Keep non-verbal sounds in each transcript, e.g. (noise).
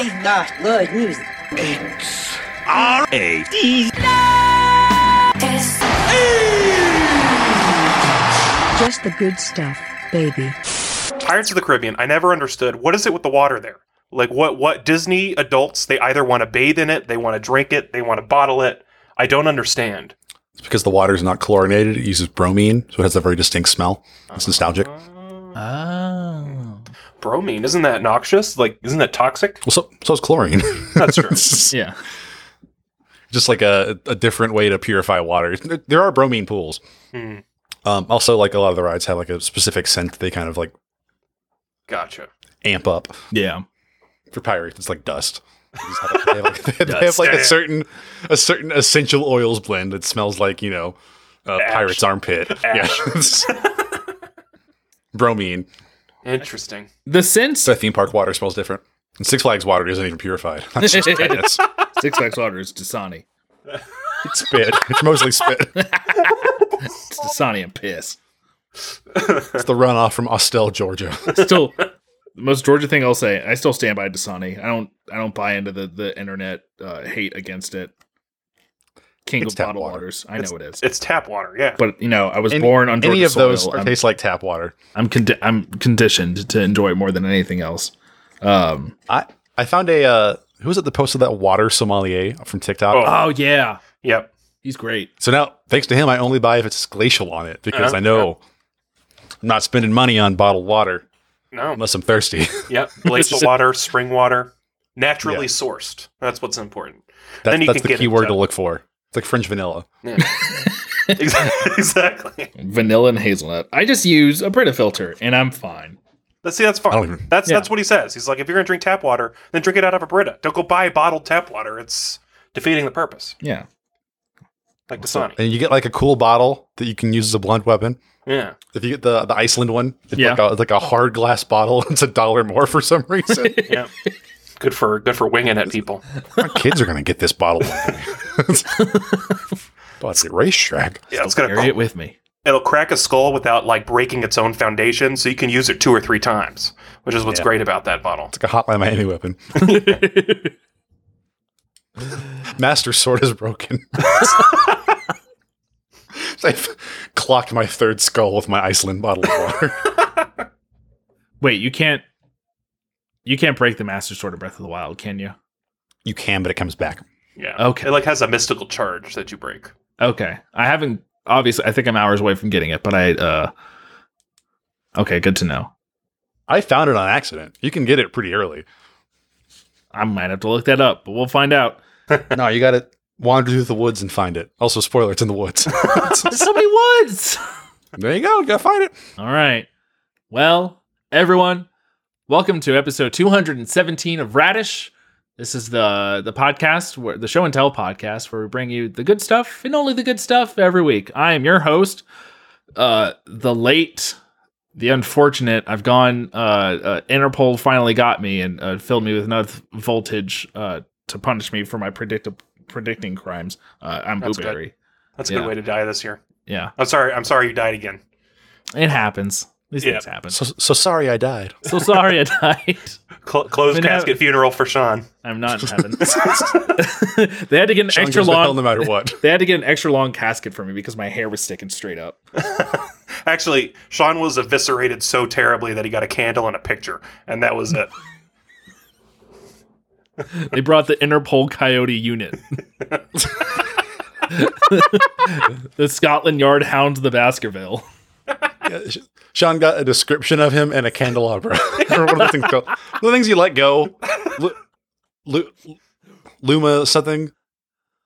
I love good music. R A D. Just the good stuff, baby. Pirates of the Caribbean. I never understood what is it with the water there. Like what what Disney adults they either want to bathe in it, they want to drink it, they want to bottle it. I don't understand. It's because the water is not chlorinated. It uses bromine, so it has a very distinct smell. It's nostalgic. Oh. Bromine isn't that noxious? Like isn't that toxic? Well, so so is chlorine. (laughs) That's true. (laughs) Yeah. just like a, a different way to purify water. There- There are bromine pools. Hmm. Um, also, like a lot of the rides have like a specific scent they kind of like Gotcha. amp up. Yeah. For pirates, it's like dust. They have, they have, like, (laughs) they have, like a certain a certain essential oils blend that smells like you know a Ash. pirate's armpit. Yeah, bromine. Interesting. The sense So theme park water smells different. And Six Flags water isn't even purified. (laughs) That's just piss. (laughs) Six Flags water is Dasani. It's spit. It's mostly spit. (laughs) It's Dasani and piss. It's the runoff from Austell, Georgia. Still, the most Georgia thing I'll say. I still stand by Dasani. I don't. I don't buy into the the internet uh, hate against it. King It's of bottled water. waters. I know it is. It's tap water, yeah. But you know, I was Any- born on Georgia Any of those soil. are I'm, taste like tap water. I'm, condi- I'm conditioned to enjoy it more than anything else. Um, I I found a uh, who was it that posted that water sommelier from TikTok. Oh. oh yeah, yep. he's great. So now, thanks to him, I only buy if it's glacial on it because Uh-huh. I know I'm not spending money on bottled water No. unless I'm thirsty. (laughs) Yep. Glacial water, spring water, naturally Yeah. sourced. That's what's important. That, Then you that's can the get key word to look for. It's like French vanilla. Yeah. (laughs) (laughs) Exactly. Vanilla and hazelnut. I just use a Brita filter and I'm fine. Let's see. That's fine. even- That's Yeah. that's what he says. He's like, if you're gonna drink tap water, then drink it out of a Brita. Don't go buy bottled tap water. It's defeating the purpose. Yeah. Like Dasani. And you get like a cool bottle that you can use as a blunt weapon. Yeah. If you get the the Iceland one, it's Yeah. like, a, like a hard glass bottle. (laughs) It's a dollar more for some reason. Yeah. Good for good for winging at (laughs) people. Our kids are gonna get this bottle. but it's a racetrack. Yeah, it's gonna Carry it with me. it'll crack a skull without like breaking its own foundation, so you can use it two or three times, which is what's Yeah. great about that bottle. It's like a Hotline Miami weapon. (laughs) Master sword is broken. (laughs) I've clocked my third skull with my Iceland bottle of water. Wait, you can't. You can't break the Master Sword of Breath of the Wild, can you? you can, but it comes back. Yeah. Okay. It like has a mystical charge that you break. Okay, I haven't. Obviously, I think I'm hours away from getting it, but I. uh Okay, good to know. I found it on accident. You can get it pretty early. I might have to look that up, but we'll find out. (laughs) no, you got to wander through the woods and find it. Also, spoiler, it's in the woods. There's so many woods. there you go. You gotta find it. All right. Well, everyone, welcome to episode 217 of Radish. This is the the podcast, where, the show and tell podcast, where we bring you the good stuff and only the good stuff every week. I am your host, uh, the late, the unfortunate. I've gone. Uh, uh, Interpol finally got me and uh, filled me with enough voltage uh, to punish me for my predict- predicting crimes. Uh, I'm That's good. That's a Yeah. good way to die this year. Yeah, I'm sorry. I'm sorry you died again. it happens. These Yeah. things happen. So, so sorry I died. So sorry I died. (laughs) Cl- closed I mean, casket have- funeral for Sean. I'm not in (laughs) heaven. (laughs) they had to get an Sean extra goes hell long. no matter what. They had to get an extra long casket for me because my hair was sticking straight up. Actually, Sean was eviscerated so terribly that he got a candle and a picture, and that was it. They brought the Interpol Coyote unit. the Scotland Yard Hound of the Baskerville. Yeah, Sh- Sean got a description of him and a candelabra. (laughs) or what are the things called? The things you let go. Lu- Lu- Luma something.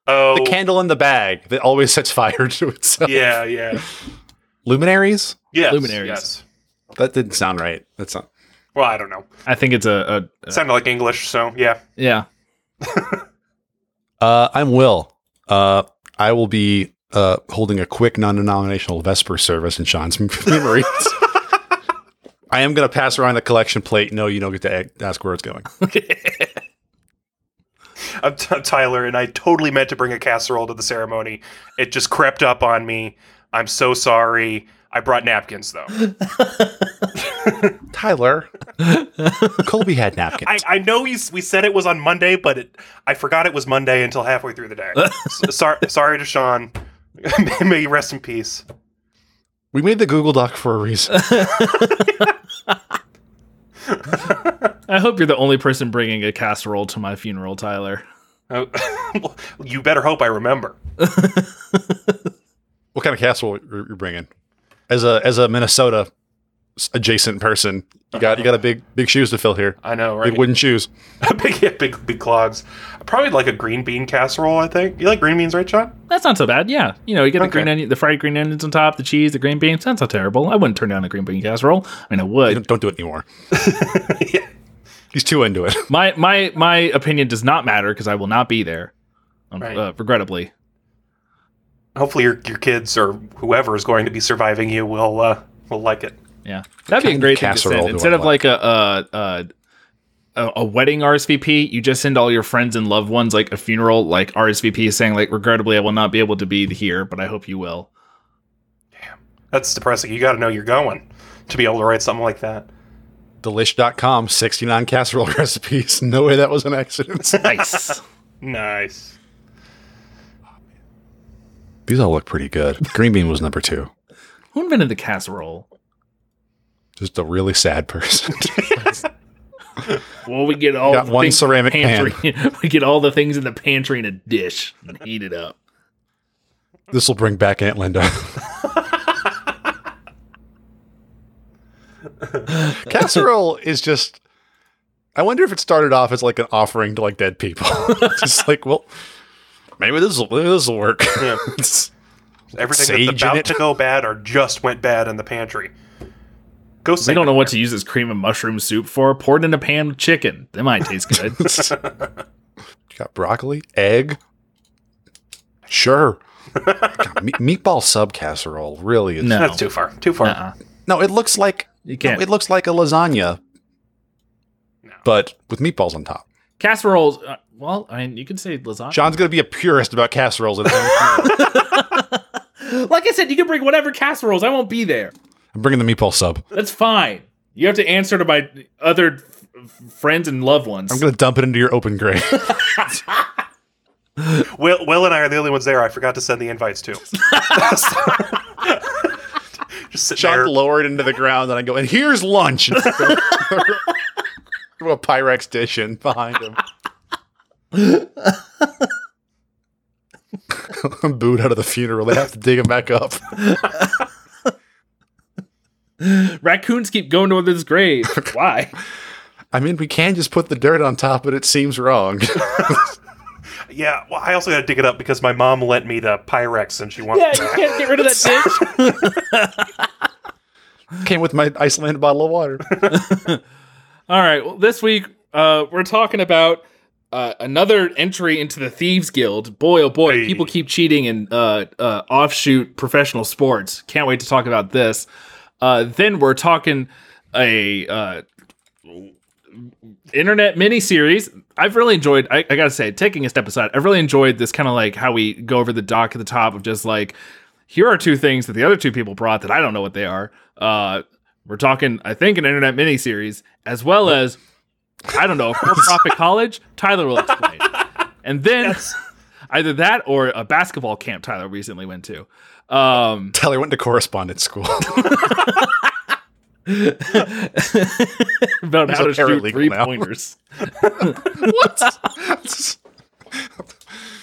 Oh, The candle in the bag that always sets fire to itself. yeah, yeah, Luminaries? yes, Luminaries. Yes. That didn't sound right. That's not. Well, I don't know. I think it's a, a, It a sounded like English, so yeah. yeah. (laughs) Uh, I'm Will. Uh, I will be uh, holding a quick non-denominational Vesper service in Sean's (laughs) memory. I am going to pass around the collection plate. No, you don't get to ask where it's going. (laughs) I'm, t- I'm Tyler, and I totally meant to bring a casserole to the ceremony. It just crept up on me. I'm so sorry. I brought napkins though. (laughs) Tyler, Colby had napkins. I, I know we, we said it was on Monday, but it, I forgot it was Monday until halfway through the day. (laughs) S- sorry, sorry to Sean. May you rest in peace. we made the Google Doc for a reason. I hope you're the only person bringing a casserole to my funeral, Tyler. (laughs) Uh, you better hope I remember. (laughs) what kind of casserole you're you're bringing? As a as a Minnesota adjacent person, you got you got a big big shoes to fill here. I know, right? Big wooden shoes. (laughs) big, yeah, big, big clogs. Probably like a green bean casserole. I think you like green beans, right, Sean? That's not so bad. Yeah, you know, you get the Okay. green onion, the fried green onions on top, the cheese, the green beans. That's not terrible. I wouldn't turn down a green bean casserole. I mean, I would. Don't, don't do it anymore. (laughs) yeah. He's too into it. My my my opinion does not matter because I will not be there. Um, Right. uh, regrettably. Hopefully, your your kids or whoever is going to be surviving you will uh, will like it. Yeah, that'd be a great of thing to casserole send. do Instead I of like a, a a a a wedding RSVP, you just send all your friends and loved ones like a funeral like RSVP saying like, regrettably, I will not be able to be here, but I hope you will. Damn, that's depressing. You got to know you're going to be able to write something like that. Delish.com, 69 casserole (laughs) recipes. No way that was an accident. (laughs) Nice. Nice. These all look pretty good. Green bean was number two. Who invented the casserole? Just a really sad person. (laughs) (laughs) Well, we get all Got the one things in the ceramic pantry. (laughs) we get all the things in the pantry in a dish and heat it up. this will bring back Aunt Linda. (laughs) Casserole is just. I wonder if it started off as like an offering to like dead people. just like, well, maybe this will this will work. Yeah. Everything that's about to go bad or just went bad in the pantry. Go We don't know what to use this cream and mushroom soup for. Pour it in a pan with chicken. That might taste good. (laughs) you got broccoli, egg. Sure. God, me- meatball sub casserole really is. No. That's too far. Too far. uh-uh. No, it looks like You can't. it looks like a lasagna, No. but with meatballs on top. Casseroles. Uh, well, I mean, you can say lasagna. John's gonna be a purist about casseroles. at the end. (laughs) like I said, you can bring whatever casseroles. I won't be there. I'm bringing the meatball sub. That's fine. You have to answer to my other f- f- friends and loved ones. I'm gonna dump it into your open grave. (laughs) Will, Will and I are the only ones there. I forgot to send the invites to. (laughs) Just sitting Sean there. lower it into the ground, and I go, and here's lunch. And (laughs) throw- throw a Pyrex dish in behind him. I'm booed out of the funeral. They have to dig him back up. (gasps) Raccoons keep going to this grave. (laughs) Why? I mean, we can just put the dirt on top, but it seems wrong. (laughs) Yeah, well, I also got to dig it up because my mom lent me the Pyrex and she wants Yeah, you can't get rid of that ditch. (laughs) Came with my Iceland bottle of water. All right. Well, this week uh, we're talking about uh, another entry into the Thieves Guild. Boy, oh boy, Hey. people keep cheating in uh, uh, offshoot professional sports. Can't wait to talk about this. Uh, then we're talking a uh, internet miniseries. I've really enjoyed. I, I gotta say, taking a step aside, I've really enjoyed this kind of like how we go over the dock at the top of just like here are two things that the other two people brought that I don't know what they are. Uh, we're talking, I think, an internet miniseries as well as I don't know for-profit college. Tyler will explain, and then either that or a basketball camp Tyler recently went to. Um, (laughs) Tyler went to correspondence school. about how to He's a shoot three now. pointers. (laughs)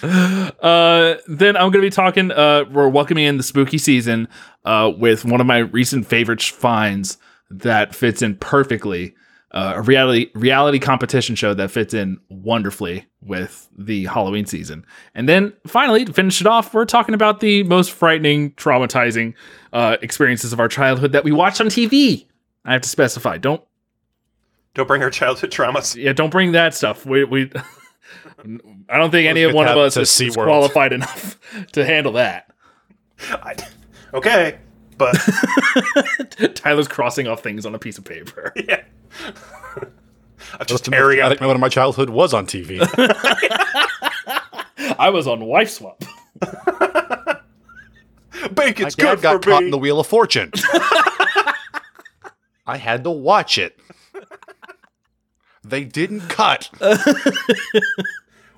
Uh, then I'm going to be talking. Uh, we're welcoming in the spooky season uh, with one of my recent favorite finds that fits in perfectly. Uh, a reality reality competition show that fits in wonderfully with the Halloween season. And then finally, to finish it off, we're talking about the most frightening, traumatizing uh, experiences of our childhood that we watched on TV. I have to specify. Don't Don't bring our childhood traumas. yeah, don't bring that stuff. We we (laughs) I don't think any of one of us is, is qualified enough (laughs) to handle that. I, okay, but (laughs) Tyler's crossing off things on a piece of paper. (laughs) yeah. I'm just Just to tearing I out. think one of my childhood was on TV. (laughs) I was on wife swap. Bacon's my dad good got caught me. in the Wheel of Fortune. I had to watch it. they didn't cut.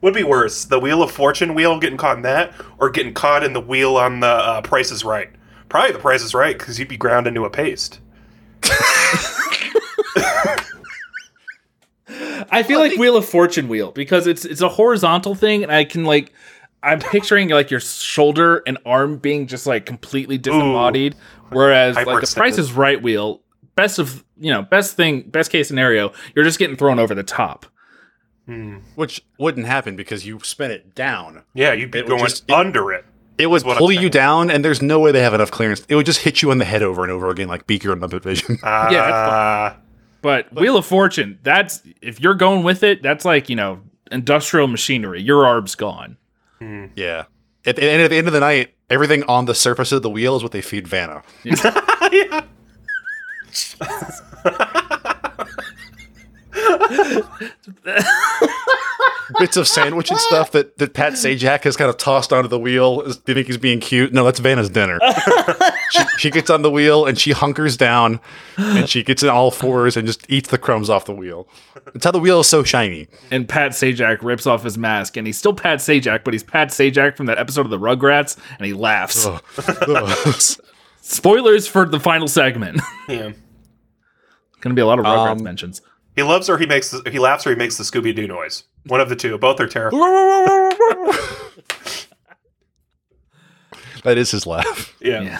Would be worse, the Wheel of Fortune wheel getting caught in that, or getting caught in the wheel on the uh, Price is Right. Probably the Price is Right because you'd be ground into a paste. I feel like Wheel of Fortune wheel because it's it's a horizontal thing, and I can like I'm picturing like your shoulder and arm being just like completely disembodied, whereas like the Hyperextended. Price is Right wheel, best of you know best thing best case scenario, you're just getting thrown over the top. Hmm. Which wouldn't happen because you spin it down. Yeah, you'd be It going just- it- under it. It would what I'm pull you down, and there's no way they have enough clearance. It would just hit you on the head over and over again, like Beaker and Muppet Vision. Uh, (laughs) Yeah, that's But, Wheel of Fortune, that's if you're going with it, that's like you know industrial machinery. Your arm's gone. yeah. At the, and at the end of the night, everything on the surface of the wheel is what they feed Vanna. yeah. (laughs) (laughs) Bits of sandwich and stuff that, that Pat Sajak has kind of tossed onto the wheel. Is, they think he's being cute. No, that's Vanna's dinner. (laughs) she, she gets on the wheel and she hunkers down and she gets in all fours and just eats the crumbs off the wheel. That's how the wheel is so shiny. And Pat Sajak rips off his mask, and he's still Pat Sajak, but he's Pat Sajak from that episode of the Rugrats, and he laughs. Ugh. (laughs) Spoilers for the final segment. yeah. Gonna be a lot of Rugrats Um, mentions. He loves or he makes the, he laughs or he makes the Scooby Doo noise. One of the two. Both are terrible. (laughs) that is his laugh. Yeah. Yeah.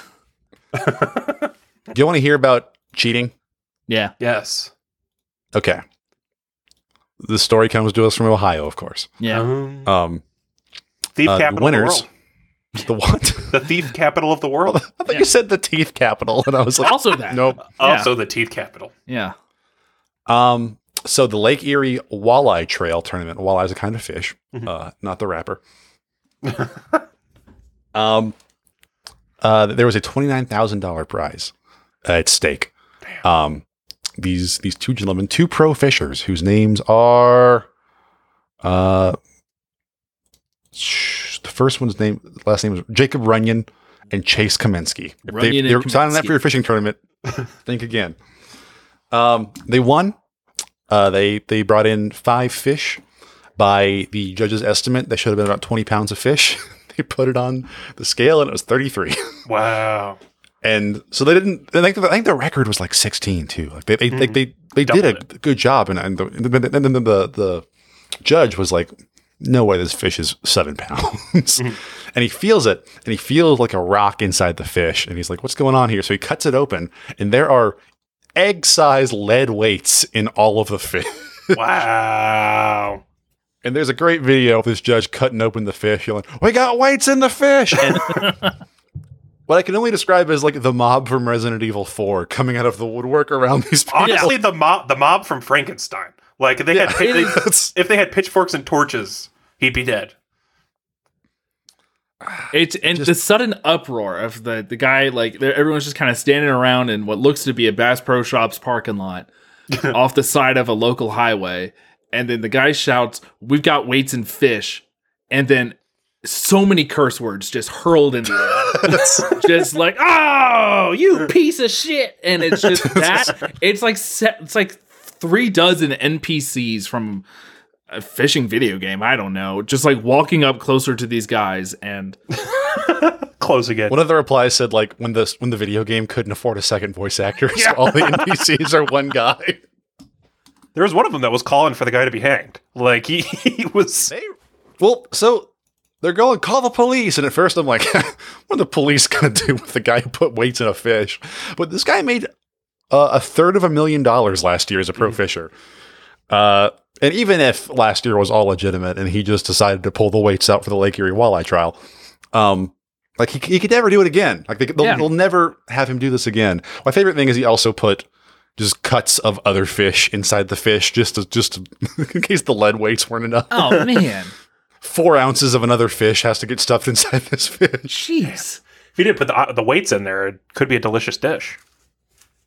Do you want to hear about cheating? Yeah. Yes. Okay. The story comes to us from Ohio, of course. Yeah. Um, Um, thief uh, the capital winners. of the what? the world. The thief capital of the world. (laughs) I thought you said the teeth capital, and I was like, also that. nope. Also the teeth capital. Yeah. Um, so the Lake Erie Walleye Trail tournament. Walleye is a kind of fish, uh, not the rapper. (laughs) um, uh, there was a twenty nine thousand dollar prize at stake. Um, these these two gentlemen, two pro fishers, whose names are, uh, sh- the first one's name, last name is Jacob Runyan and Chase Cominsky. If they, they're signing up for your fishing tournament. think again. Um, they won. Uh, they they brought in five fish. By the judge's estimate, they should have been about twenty pounds of fish. (laughs) they put it on the scale, and it was thirty three. (laughs) Wow. and so they didn't. I think, I think the record was like sixteen too. Like they they they, they, they did a Doubled good job, and and the, and then the, the the judge was like, "No way, this fish is seven pounds." (laughs) And he feels it, and he feels like a rock inside the fish, and he's like, "What's going on here?" So he cuts it open, and there are egg-sized lead weights in all of the fish. (laughs) Wow. And there's a great video of this judge cutting open the fish, yelling, "We got weights in the fish!" (laughs) What I can only describe as like the mob from Resident Evil 4 coming out of the woodwork around these people. Honestly, the mob the mob from Frankenstein. Like if they had they- (laughs) if they had pitchforks and torches, he'd be dead. It's and the sudden uproar of the the guy like everyone's just kind of standing around in what looks to be a Bass Pro Shops parking lot (laughs) off the side of a local highway, and then the guy shouts, "We've got weights and fish," and then so many curse words just hurled into it, (laughs) just like "Oh, you (laughs) piece of shit!" And it's just that it's like it's like three dozen NPCs from a fishing video game. I don't know, just like walking up closer to these guys and. (laughs) Close again. One of the replies said like when the when the video game couldn't afford a second voice actor, so all the NPCs are one guy. There was one of them that was calling for the guy to be hanged. Like he, (laughs) he was They well, so they're going call the police, and at first I'm like, (laughs) what are the police gonna do with the guy who put weights in a fish? But this guy made uh, a third of a million dollars last year as a pro fisher. Uh, and even if last year was all legitimate and he just decided to pull the weights out for the Lake Erie walleye trail, um, like he, he could never do it again. Like they, they'll, Yeah. they'll never have him do this again. My favorite thing is he also put just cuts of other fish inside the fish just to, just to, (laughs) in case the lead weights weren't enough Oh (laughs) man, four ounces of another fish has to get stuffed (laughs) inside this fish. jeez. if he didn't put the, uh, the weights in there, it could be a delicious dish.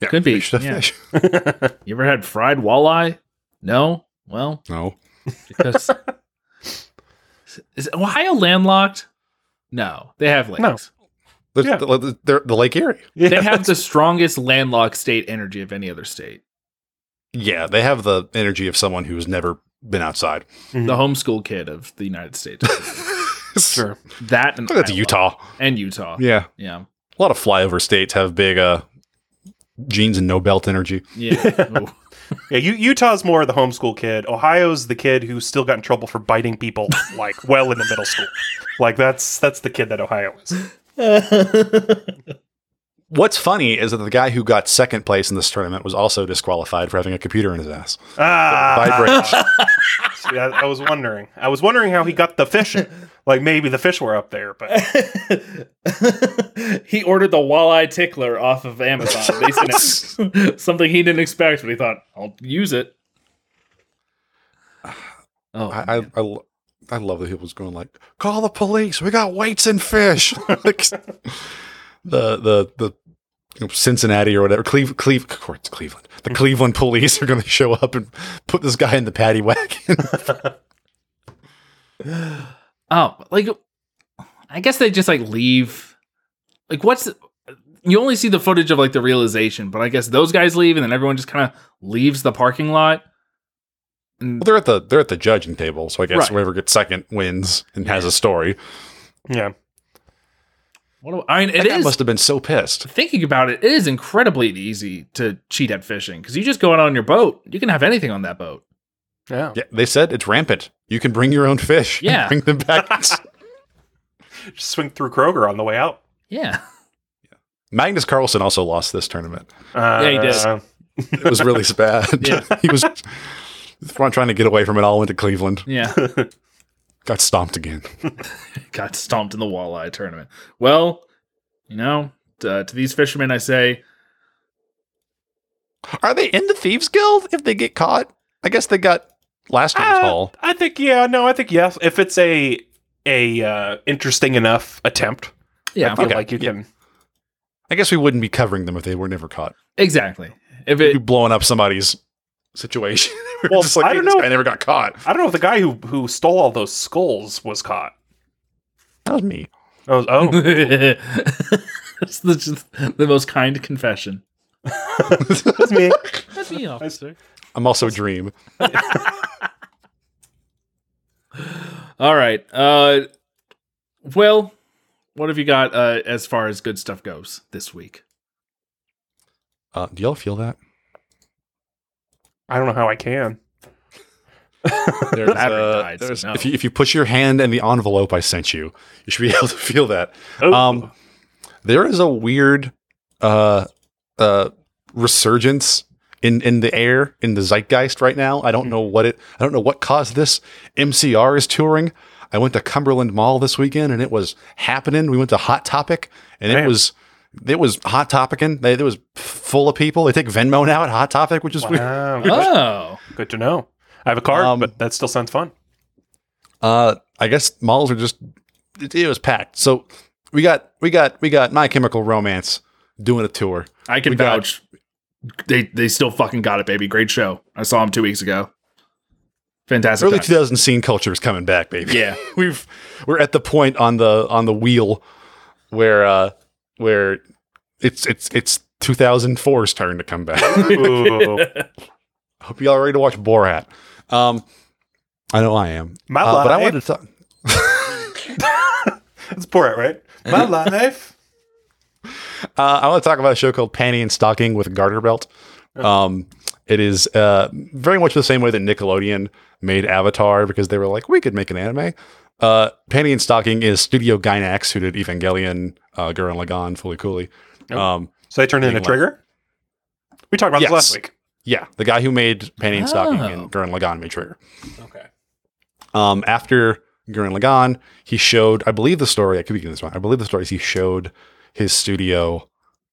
Could be. Fish yeah. fish. You ever had fried walleye? No. Well, No. because (laughs) is Ohio landlocked? No, they have lakes. No. There's Yeah. the, the, the Lake Erie. Yeah. They have (laughs) the strongest landlocked state energy of any other state. Yeah, they have the energy of someone who's never been outside. Mhm. The homeschool kid of the United States. (laughs) Sure. that and That's Iowa. Utah. and Utah. Yeah. Yeah. A lot of flyover states have big uh, genes and no belt energy. Yeah. Yeah, Utah's more the homeschool kid. Ohio's the kid who still got in trouble for biting people like well into middle school. Like that's that's the kid that Ohio is. (laughs) What's funny is that the guy who got second place in this tournament was also disqualified for having a computer in his ass. Ah, Vibrate. (laughs) See, I, I was wondering. I was wondering how he got the fish. (laughs) Like maybe the fish were up there, but (laughs) he ordered the walleye tickler off of Amazon. They sent it something he didn't expect, but he thought, I'll use it. (sighs) Oh, I, I, I, lo- I love that he was going like, "Call the police! We got weights and fish." Like, the the the you know, Cincinnati or whatever, Cleve, Cleve, of course, it's Cleveland. The mm-hmm. Cleveland police are going to show up and put this guy in the paddy wagon. (laughs) oh, like I guess they just like leave. Like, what's you only see the footage of like the realization, but I guess those guys leave, and then everyone just kind of leaves the parking lot. And well, they're at the they're at the judging table, so I guess Right. whoever gets second wins and has a story. yeah. What do, I mean, That it guy must have been so pissed. thinking about it, it is incredibly easy to cheat at fishing because you just go out on your boat. You can have anything on that boat. Yeah. Yeah, they said it's rampant. You can bring your own fish. and Yeah. bring them back. (laughs) Just swing through Kroger on the way out. Yeah. Magnus Carlsen also lost this tournament. Uh, Yeah, he did. (laughs) It was really (laughs) bad. Yeah. he was trying to get away from it all. Went to Cleveland. Yeah. Got stomped again. (laughs) Got stomped in the walleye tournament. Well, you know, to, to these fishermen, I say, Are they in the Thieves Guild if they get caught? I guess they got last year's Uh, haul. I think yeah, no, I think yes. If it's a a uh, interesting enough attempt, yeah, I feel Okay, like you yeah. can. I guess we wouldn't be covering them if they were never caught. exactly. If We'd be it, blowing up somebody's situation. (laughs) We're (laughs) Well, just like, I "Hey, don't know. I never got caught. I don't know if the guy who who stole all those skulls was caught. That was me. Oh, oh. (laughs) it's the, just the most kind confession. that's me. That's me, officer. I'm also Dream. (laughs) All right. Uh, well, what have you got uh, as far as good stuff goes this week? Uh, do y'all feel that? I don't know how I can. There's, Battery uh, there's- no. if, you, if you push your hand in the envelope I sent you, you should be (laughs) able to feel that. Oh, Um, there is a weird uh, uh, resurgence in, in the air in the zeitgeist right now. I don't know what it. I don't know what caused this. MCR is touring. I went to Cumberland Mall this weekend and it was happening. We went to Hot Topic and it was it was hot topicing. They, it was full of people. They take Venmo now at Hot Topic, which is wow, good, Oh, (laughs) good to know. I have a card, Um, but that still sounds fun. Uh, I guess malls are just it, it was packed. So we got we got we got My Chemical Romance doing a tour. I can We got- vouch. They they still fucking got it, baby. Great show. I saw him two weeks ago. Fantastic. Early time. 2000 scene culture is coming back, baby. Yeah. (laughs) we've we're at the point on the on the wheel where uh where it's it's it's 2004's turn to come back. Ooh, (laughs) Hope y'all are ready to watch Borat. Um, I know I am. My Uh, but I life. wanted to talk. (laughs) it's Borat, right? My (laughs) life. Uh, I want to talk about a show called Panty and Stocking with a Garter Belt. Um, it is uh, very much the same way that Nickelodeon made Avatar because they were like, we could make an anime. Uh, Panty and Stocking is Studio Gainax, who did Evangelion, uh, Gurren Lagann, Fooly Cooly. Oh. Um, So they turned into Big Trigger. We talked about Yes. this last week. yeah, the guy who made Panty and Stocking Oh. and Gurren Lagann made Trigger. Okay. Um, after Gurren Lagann, he showed, I believe the story, I could be getting this wrong. I believe the story is he showed his studio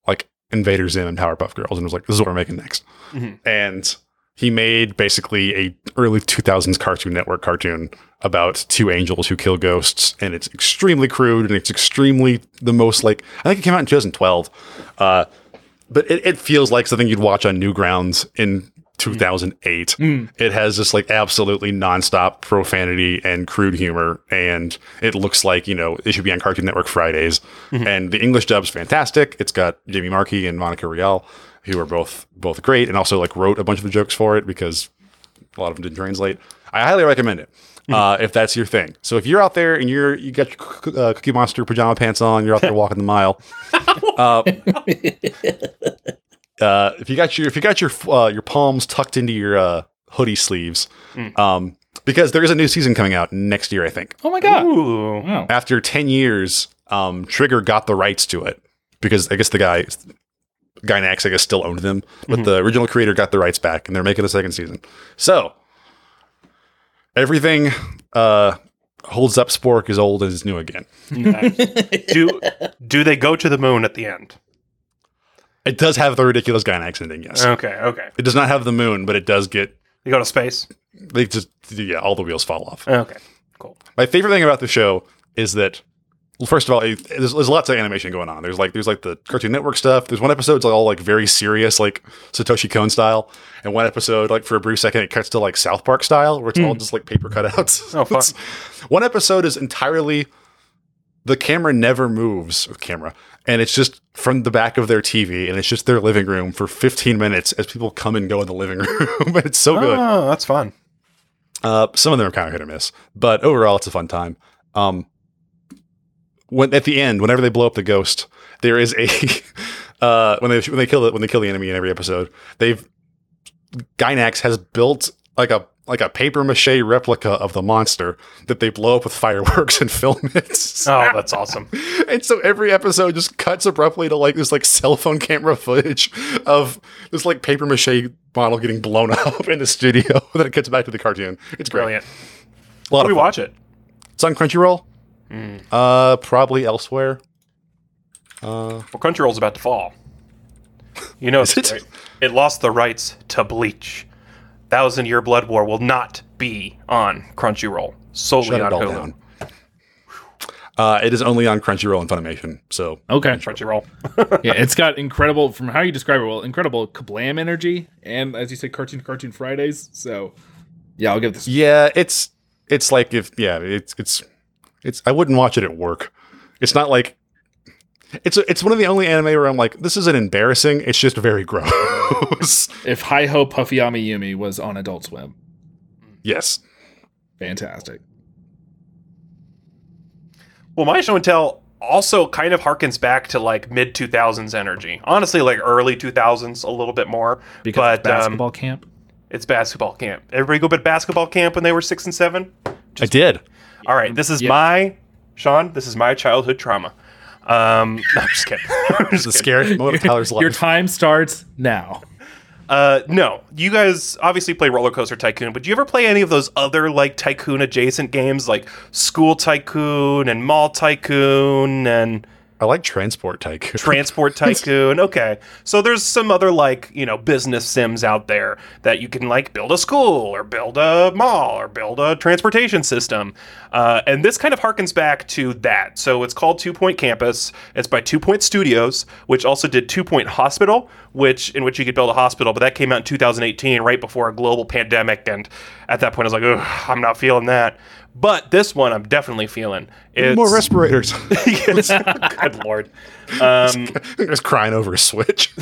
like Invader Zim and Powerpuff Girls and was like, this is what we're making next. Mhm. And he made basically a early 2000s Cartoon Network cartoon about two angels who kill ghosts. And it's extremely crude and it's extremely the most like, I think it came out in 2012. Uh, but it, it feels like something you'd watch on Newgrounds in 2008. Mm. It has this like absolutely nonstop profanity and crude humor, and it looks like you know it should be on Cartoon Network Fridays. And the English dub's fantastic. It's got Jamie Marchi and Monica Rial, who are both both great, and also like wrote a bunch of the jokes for it because a lot of them didn't translate. I highly recommend it. Uh, if that's your thing, so if you're out there and you're you got your uh, Cookie Monster pajama pants on, you're out there walking the mile. (laughs) Uh, uh, if you got your if you got your uh, your palms tucked into your uh, hoodie sleeves, um, because there is a new season coming out next year, I think. Oh my god! Ooh. Wow. After ten years, um, Trigger got the rights to it because I guess the guy Gainax I guess still owned them, but the original creator got the rights back, and they're making a second season. So everything uh, holds up. Spork is old and is new again. (laughs) do do they go to the moon at the end? It does have the ridiculous Gainax ending, yes. Okay, okay. It does not have the moon, but it does get They go to space. they just yeah all the wheels fall off. Okay, cool. My favorite thing about the show is that, well, first of all, it, there's, there's lots of animation going on. There's like there's like the Cartoon Network stuff. There's one episode it's all like very serious, like Satoshi Kon style, and one episode like for a brief second it cuts to like South Park style, where it's all just like paper cutouts. (laughs) Oh. It's- (laughs) one episode is entirely the camera never moves. Camera. And it's just from the back of their TV, and it's just their living room for 15 minutes as people come and go in the living (laughs) room. and it's so good. Oh, that's fun. Uh, some of them are kind of hit or miss, but overall, it's a fun time. Um, when at the end, whenever they blow up the ghost, there is a (laughs) uh, when they when they kill it when they kill the enemy in every episode, they've Gainax has built like a like a paper mache replica of the monster that they blow up with fireworks (laughs) and film it. (laughs) Oh, that's awesome. And so every episode just cuts abruptly to like this like cell phone camera footage of this like paper mache model getting blown up in the studio. then it cuts back to the cartoon. It's great. Brilliant. A lot How of we fun. watch it? It's on Crunchyroll. Uh, probably elsewhere. Well, Crunchyroll's about to fall. You know, (laughs) it? right? it lost the rights to Bleach. Thousand Year Blood War will not be on Crunchyroll. Solely Shut on it all Hulu. down. Uh, it is only on Crunchyroll and Funimation. So Okay. Crunchyroll. (laughs) yeah, it's got incredible from how you describe it. Well, incredible kablam energy, and as you say, cartoon cartoon Fridays. So, yeah, I'll give this. yeah, it's it's like if yeah, it's it's it's. I wouldn't watch it at work. It's not like it's it's one of the only anime where I'm like, this isn't embarrassing. It's just very (laughs) gross. If Hi Ho Puffy Ami Yumi was on Adult Swim, yes. fantastic. Well, my show and tell also kind of harkens back to like mid 2000s energy. Honestly, like early 2000s a little bit more. Because but basketball Um, camp. it's basketball camp. Everybody go to basketball camp when they were six and seven? I did. All right, this is Yeah. my Sean. This is my childhood trauma. Um, (laughs) no, I'm just kidding. (laughs) I'm just It's a kidding. scary moment of Tyler's life. Your time starts now. Uh, no, you guys obviously play Roller Coaster Tycoon, but do you ever play any of those other like tycoon adjacent games like School Tycoon and Mall Tycoon and I like Transport Tycoon. Transport (laughs) Tycoon. Okay. So there's some other like, you know, business sims out there that you can like build a school or build a mall or build a transportation system. Uh, and this kind of harkens back to that. So it's called Two Point Campus. It's by Two Point Studios, which also did Two Point Hospital, which in which you could build a hospital, but that came out in 2018, right before a global pandemic. And at that point I was like, Ugh, I'm not feeling that. But this one I'm definitely feeling. It's More respirators. (laughs) (laughs) Good lord. (laughs) Um, Just crying over a switch.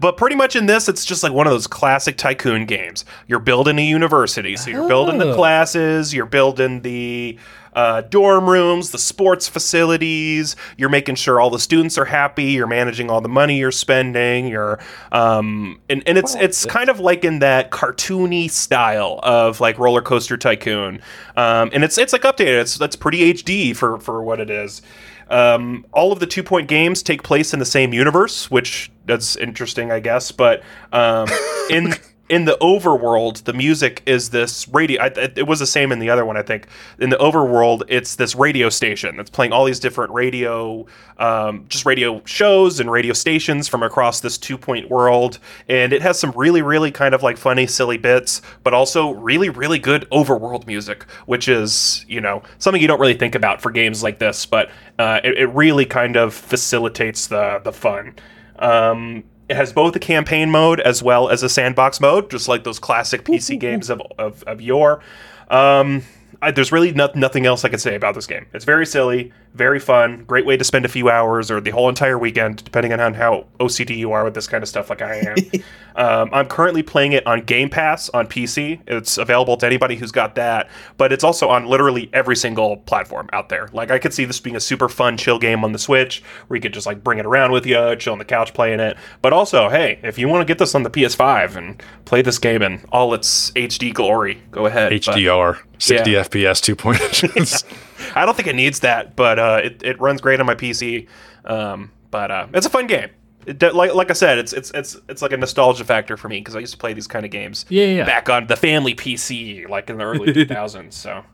But pretty much in this, it's just like one of those classic tycoon games. You're building a university, so you're building the Oh. classes, you're building the uh, dorm rooms, the sports facilities. You're making sure all the students are happy. You're managing all the money you're spending. You're um, and, and it's it's kind of like in that cartoony style of like roller coaster tycoon. Um, and it's it's like updated. It's that's pretty HD for for what it is. Um, all of the two point games take place in the same universe, which that's interesting, I guess. But um, in (laughs) in the overworld, the music is this radio. I, it was the same in the other one, I think. In the overworld, it's this radio station that's playing all these different radio, um, just radio shows and radio stations from across this two point world, and it has some really, really kind of like funny, silly bits, but also really, really good overworld music, which is you know something you don't really think about for games like this, but uh, it, it really kind of facilitates the the fun. Um, it has both a campaign mode as well as a sandbox mode, just like those classic PC (laughs) games of, of, of yore. Um, I, there's really no, nothing else I can say about this game. It's very silly, very fun, great way to spend a few hours or the whole entire weekend, depending on how OCD you are with this kind of stuff, like I am. (laughs) um, I'm currently playing it on Game Pass on PC. It's available to anybody who's got that, but it's also on literally every single platform out there. Like I could see this being a super fun, chill game on the Switch, where you could just like bring it around with you, chill on the couch playing it. But also, hey, if you want to get this on the PS5 and play this game in all its HD glory, go ahead. But- HDR, 60 Yeah. FPS, 2.0. (laughs) I don't think it needs that, but uh, it, it runs great on my PC. Um, but uh, it's a fun game. It, like like I said, it's it's it's it's like a nostalgia factor for me because I used to play these kind of games Yeah, yeah, yeah. back on the family PC, like in the early (laughs) 2000s. So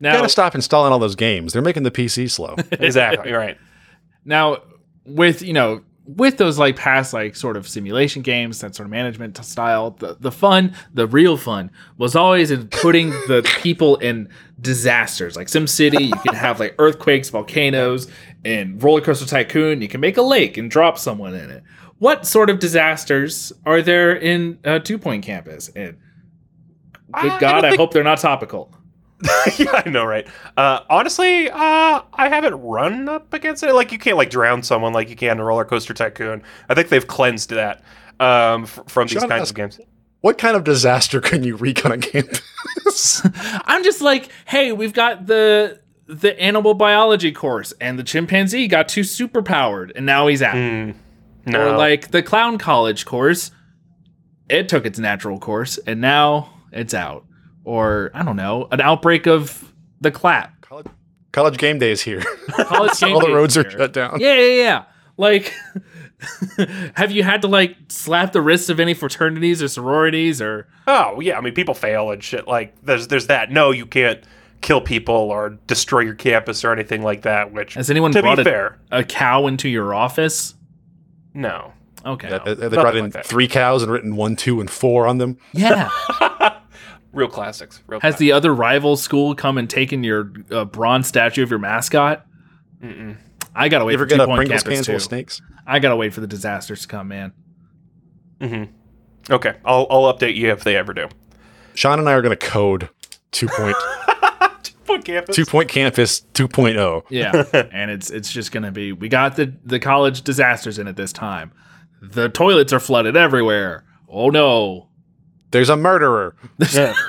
Now, Gotta stop installing all those games. They're making the PC slow. (laughs) exactly right. now with you know with those like past like sort of simulation games that sort of management style the, the fun the real fun was always in putting the people in disasters. Like SimCity you can have like earthquakes volcanoes and roller coaster tycoon. You can make a lake and drop someone in it. What sort of disasters are there in uh, two point campus? And good I god i think- hope they're not topical (laughs) yeah, I know, right? Uh, honestly, uh, I haven't run up against it. Like you can't like drown someone like you can in Roller Coaster Tycoon. I think they've cleansed that um, f- from these Shut kinds up. of games. what kind of disaster (laughs) can you wreak on a game? (laughs) I'm just like, hey, we've got the the animal biology course, and the chimpanzee got too superpowered, and now he's out. Hmm. No, Or like the clown college course, it took its natural course, and now it's out. Or I don't know, an outbreak of the clap. college, college game day is here. (laughs) College game all the roads are shut down. Yeah, yeah, yeah. Like, (laughs) have you had to like slap the wrists of any fraternities or sororities or? Oh yeah, I mean people fail and shit. Like there's there's that. No, you can't kill people or destroy your campus or anything like that. Which Has anyone to brought be a, fair, a cow into your office? no. Okay. They, they brought in like three cows and written one, two, and four on them. yeah. (laughs) Real classics. Real Has the other rival school come and taken your uh, bronze statue of your mascot? Mm-mm. I gotta wait You ever for get two a point Pringles campus can full too. of snakes? I gotta wait for the disasters to come, man. Mm-hmm. Okay, I'll I'll update you if they ever do. Sean and I are going to code two point (laughs) Fuck campus. two point campus oh. 2.0. Yeah, (laughs) and it's it's just gonna be. We got the the college disasters in it this time. The toilets are flooded everywhere. Oh no! There's a murderer. Yeah. (laughs)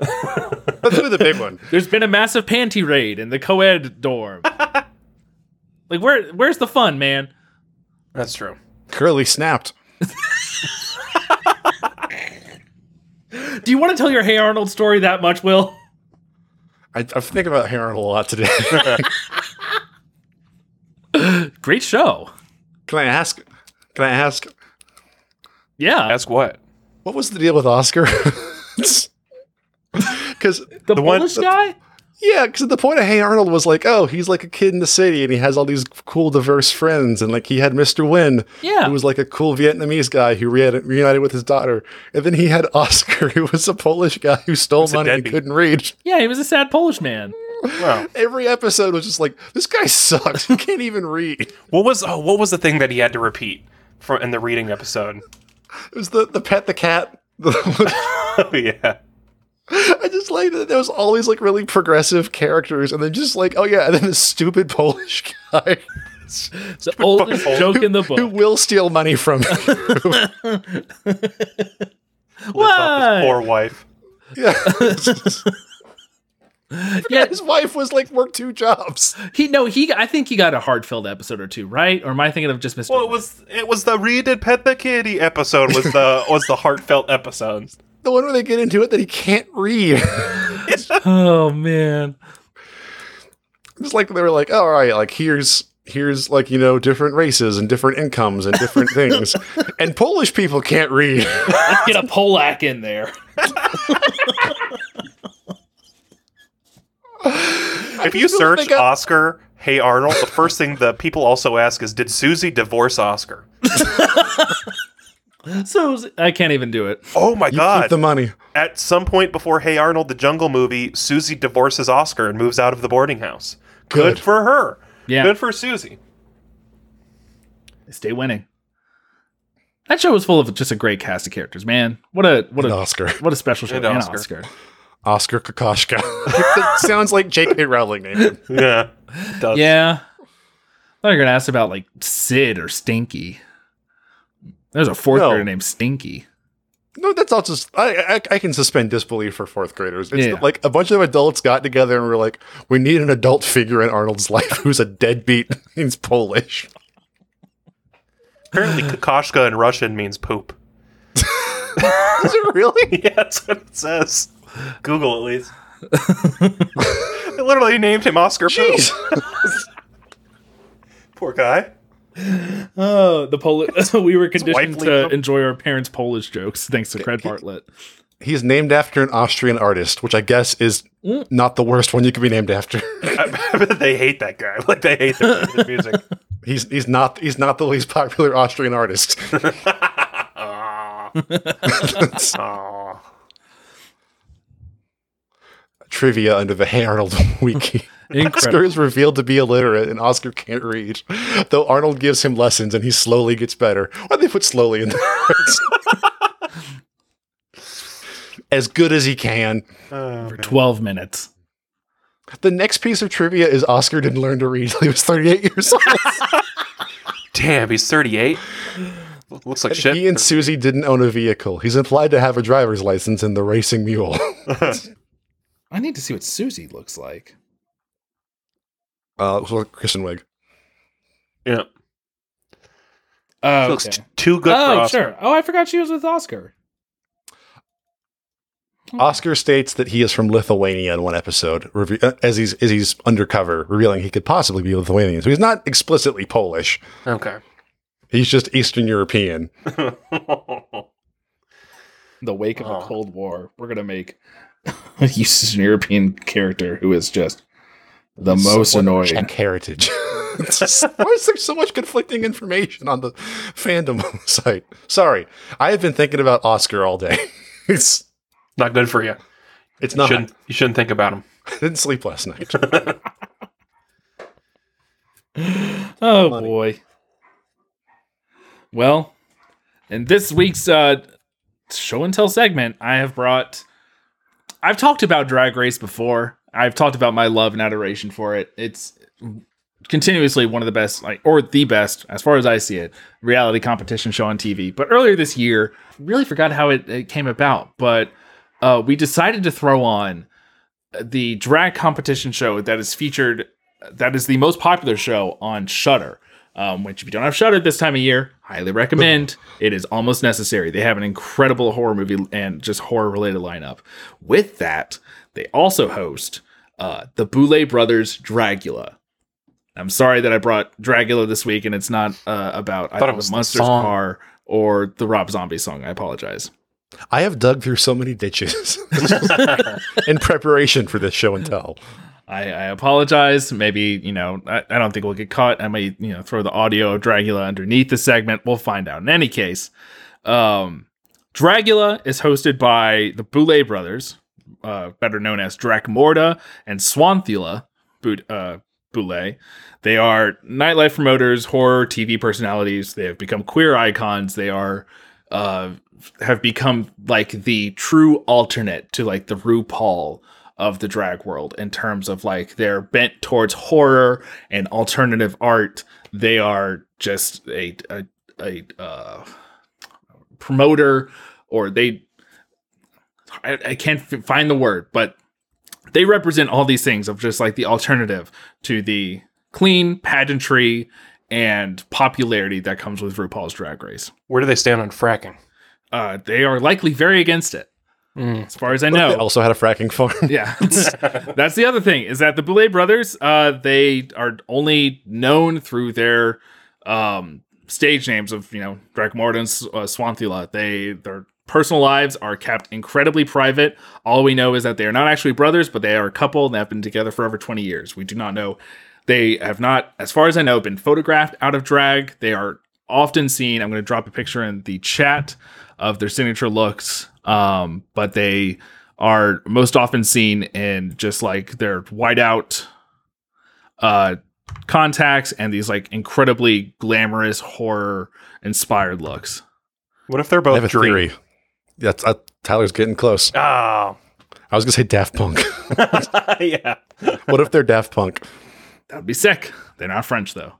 Let's do the big one. There's been a massive panty raid in the co-ed dorm. (laughs) like where where's the fun, man? That's true. Curly snapped. (laughs) Do you want to tell your Hey Arnold story that much, Will? I, I'm thinking about Hey Arnold a lot today. Great show. Can I ask? Can I ask? Yeah, Ask what? What was the deal with Oscar? (laughs) (laughs) Because the, the one- Polish guy. yeah, because the point of Hey Arnold was like, oh, he's like a kid in the city and he has all these cool, diverse friends, and like he had Mr. Win, Yeah. who was like a cool Vietnamese guy who re- reunited with his daughter, and then he had Oscar, who was a Polish guy who stole money and couldn't read. Yeah, he was a sad Polish man. Well, Every episode was just like, this guy sucks. He can't even read. what was oh what was the thing that he had to repeat for in the reading episode? It was the the pet the cat. (laughs) oh (laughs) yeah. I just like that there was always like really progressive characters, and then just like, oh yeah, and then this stupid Polish guy The oldest Polish. joke in the book. who will steal money from (laughs) you. Lives uh, What? poor wife. yeah. (laughs) Yeah, His wife was like worked two jobs. he no he. I think he got a heartfelt episode or two, right? Or am I thinking of just Mr. Well, it was it was the read and pet the kitty episode was the (laughs) was the heartfelt episode. The one where they get into it that he can't read. (laughs) oh man. it's like they were like, oh, all right, like here's here's like you know different races and different incomes and different things, and Polish people can't read. Let's get a Polak in there. (laughs) If you search I- Oscar Hey Arnold, the first thing the people also ask is, "Did Susie divorce Oscar?" (laughs) So I can't even do it. Oh my You god! keep the money. At some point before Hey Arnold, the Jungle movie, Susie divorces Oscar and moves out of the boarding house. Good, Good. for her. Yeah. Good for Susie. They stay winning. That show was full of just a great cast of characters, man. What a what An a Oscar. what a special show. And And Oscar. Oscar. Oscar Kokoshka. (laughs) sounds like J.K. Rowling name. Yeah. Does. Yeah. I thought you were gonna ask about like Sid or Stinky. There's a fourth No. grader named Stinky. No, that's all just I, I I can suspend disbelief for fourth graders. It's Yeah. like a bunch of adults got together and were like, we need an adult figure in Arnold's (laughs) life who's a deadbeat. (laughs) He's Polish. Apparently, Kokoshka in Russian means poop. Is it really? yeah, that's what it says. Google at least. they (laughs) literally named him Oscar Poop. Jeez. (laughs) Poor guy. Oh, the Polish. (laughs) we were conditioned to joke. enjoy our parents' Polish jokes thanks to Craig Bartlett. He's named after an Austrian artist, which I guess is mm. not the worst one you could be named after. I bet they hate that guy. Like they hate the, his music. he's he's not he's not the least popular Austrian artist. Aw. Aw. Trivia under the Hey Arnold (laughs) wiki. Oscar is revealed to be illiterate and Oscar can't read. Though Arnold gives him lessons and he slowly gets better. Why'd they put slowly in there? (laughs) as good as he can. Oh, For 12 minutes. The next piece of trivia is Oscar didn't learn to read till he was 38 years old. (laughs) Damn, he's 38. Looks like shit. he and Susie didn't own a vehicle. He's implied to have a driver's license in the racing mule. I need to see what Susie looks like. Uh, so Kristen Wiig. yeah. Oh, Looks okay. t- too good for oh Oscar. sure. Oh, I forgot she was with Oscar. Oscar states that he is from Lithuania in one episode, uh, as he's as he's undercover, revealing he could possibly be Lithuanian. So he's not explicitly Polish. Okay. He's just Eastern European. (laughs) The wake of Oh. the Cold War, we're gonna make (laughs) a an European character who is just the most annoying. Czech heritage. (laughs) (laughs) Just- why is there so much conflicting information on the fandom site? Sorry, I have been thinking about Oscar all day. It's Not good for you. it's You not. shouldn't, you shouldn't think about him. I didn't sleep last night. Oh Money. boy. Well, in this week's uh, show and tell segment, I have brought. I've talked about Drag Race before. I've talked about my love and adoration for it. It's continuously one of the best, like, or the best, as far as I see it, reality competition show on TV. But earlier this year, really forgot how it, it came about. But uh, we decided to throw on the drag competition show that is featured that is the most popular show on Shudder. Um, which, if you don't have Shudder this time of year, highly recommend. (laughs) it is almost necessary. They have an incredible horror movie and just horror related lineup. With that, they also host uh, the Boulet Brothers Dragula. I'm sorry that I brought Dragula this week and it's not uh, about thought either it was the the Monsters song. Car or the Rob Zombie song. I apologize. I have dug through so many ditches (laughs) (laughs) in preparation for this show and tell. I, I apologize. Maybe, you know, I, I don't think we'll get caught. I might, you know, throw the audio of Dragula underneath the segment. We'll find out. In any case, um, Dragula is hosted by the Boulet brothers, uh, better known as Dracmorda and Swanthula Bout- uh, Boulet. They are nightlife promoters, horror TV personalities. They have become queer icons. They are uh, have become like the true alternate to like the RuPaul of the drag world in terms of like they're bent towards horror and alternative art. They are just a a, a uh, promoter, or they I, I can't f- find the word, but they represent all these things of just like the alternative to the clean pageantry and popularity that comes with RuPaul's Drag Race. Where do they stand on fracking? Uh, they are likely very against it, as far as I know. They also had a fracking farm. (laughs) Yeah, (laughs) that's the other thing is that the Boulet brothers, uh, they are only known through their um, stage names of you know Dracmorda and uh, Swanthula. They their personal lives are kept incredibly private. All we know is that they are not actually brothers, but they are a couple and they have been together for over twenty years. We do not know. They have not, as far as I know, been photographed out of drag. They are often seen. I'm going to drop a picture in the chat of their signature looks, um, but they are most often seen in just like their whiteout uh contacts and these like incredibly glamorous horror inspired looks. What if they're both I both have a dream? theory. That's uh, Tyler's getting close. Oh, I was gonna say Daft Punk. (laughs) (laughs) yeah. what if they're Daft Punk? That would be sick. They're not French though.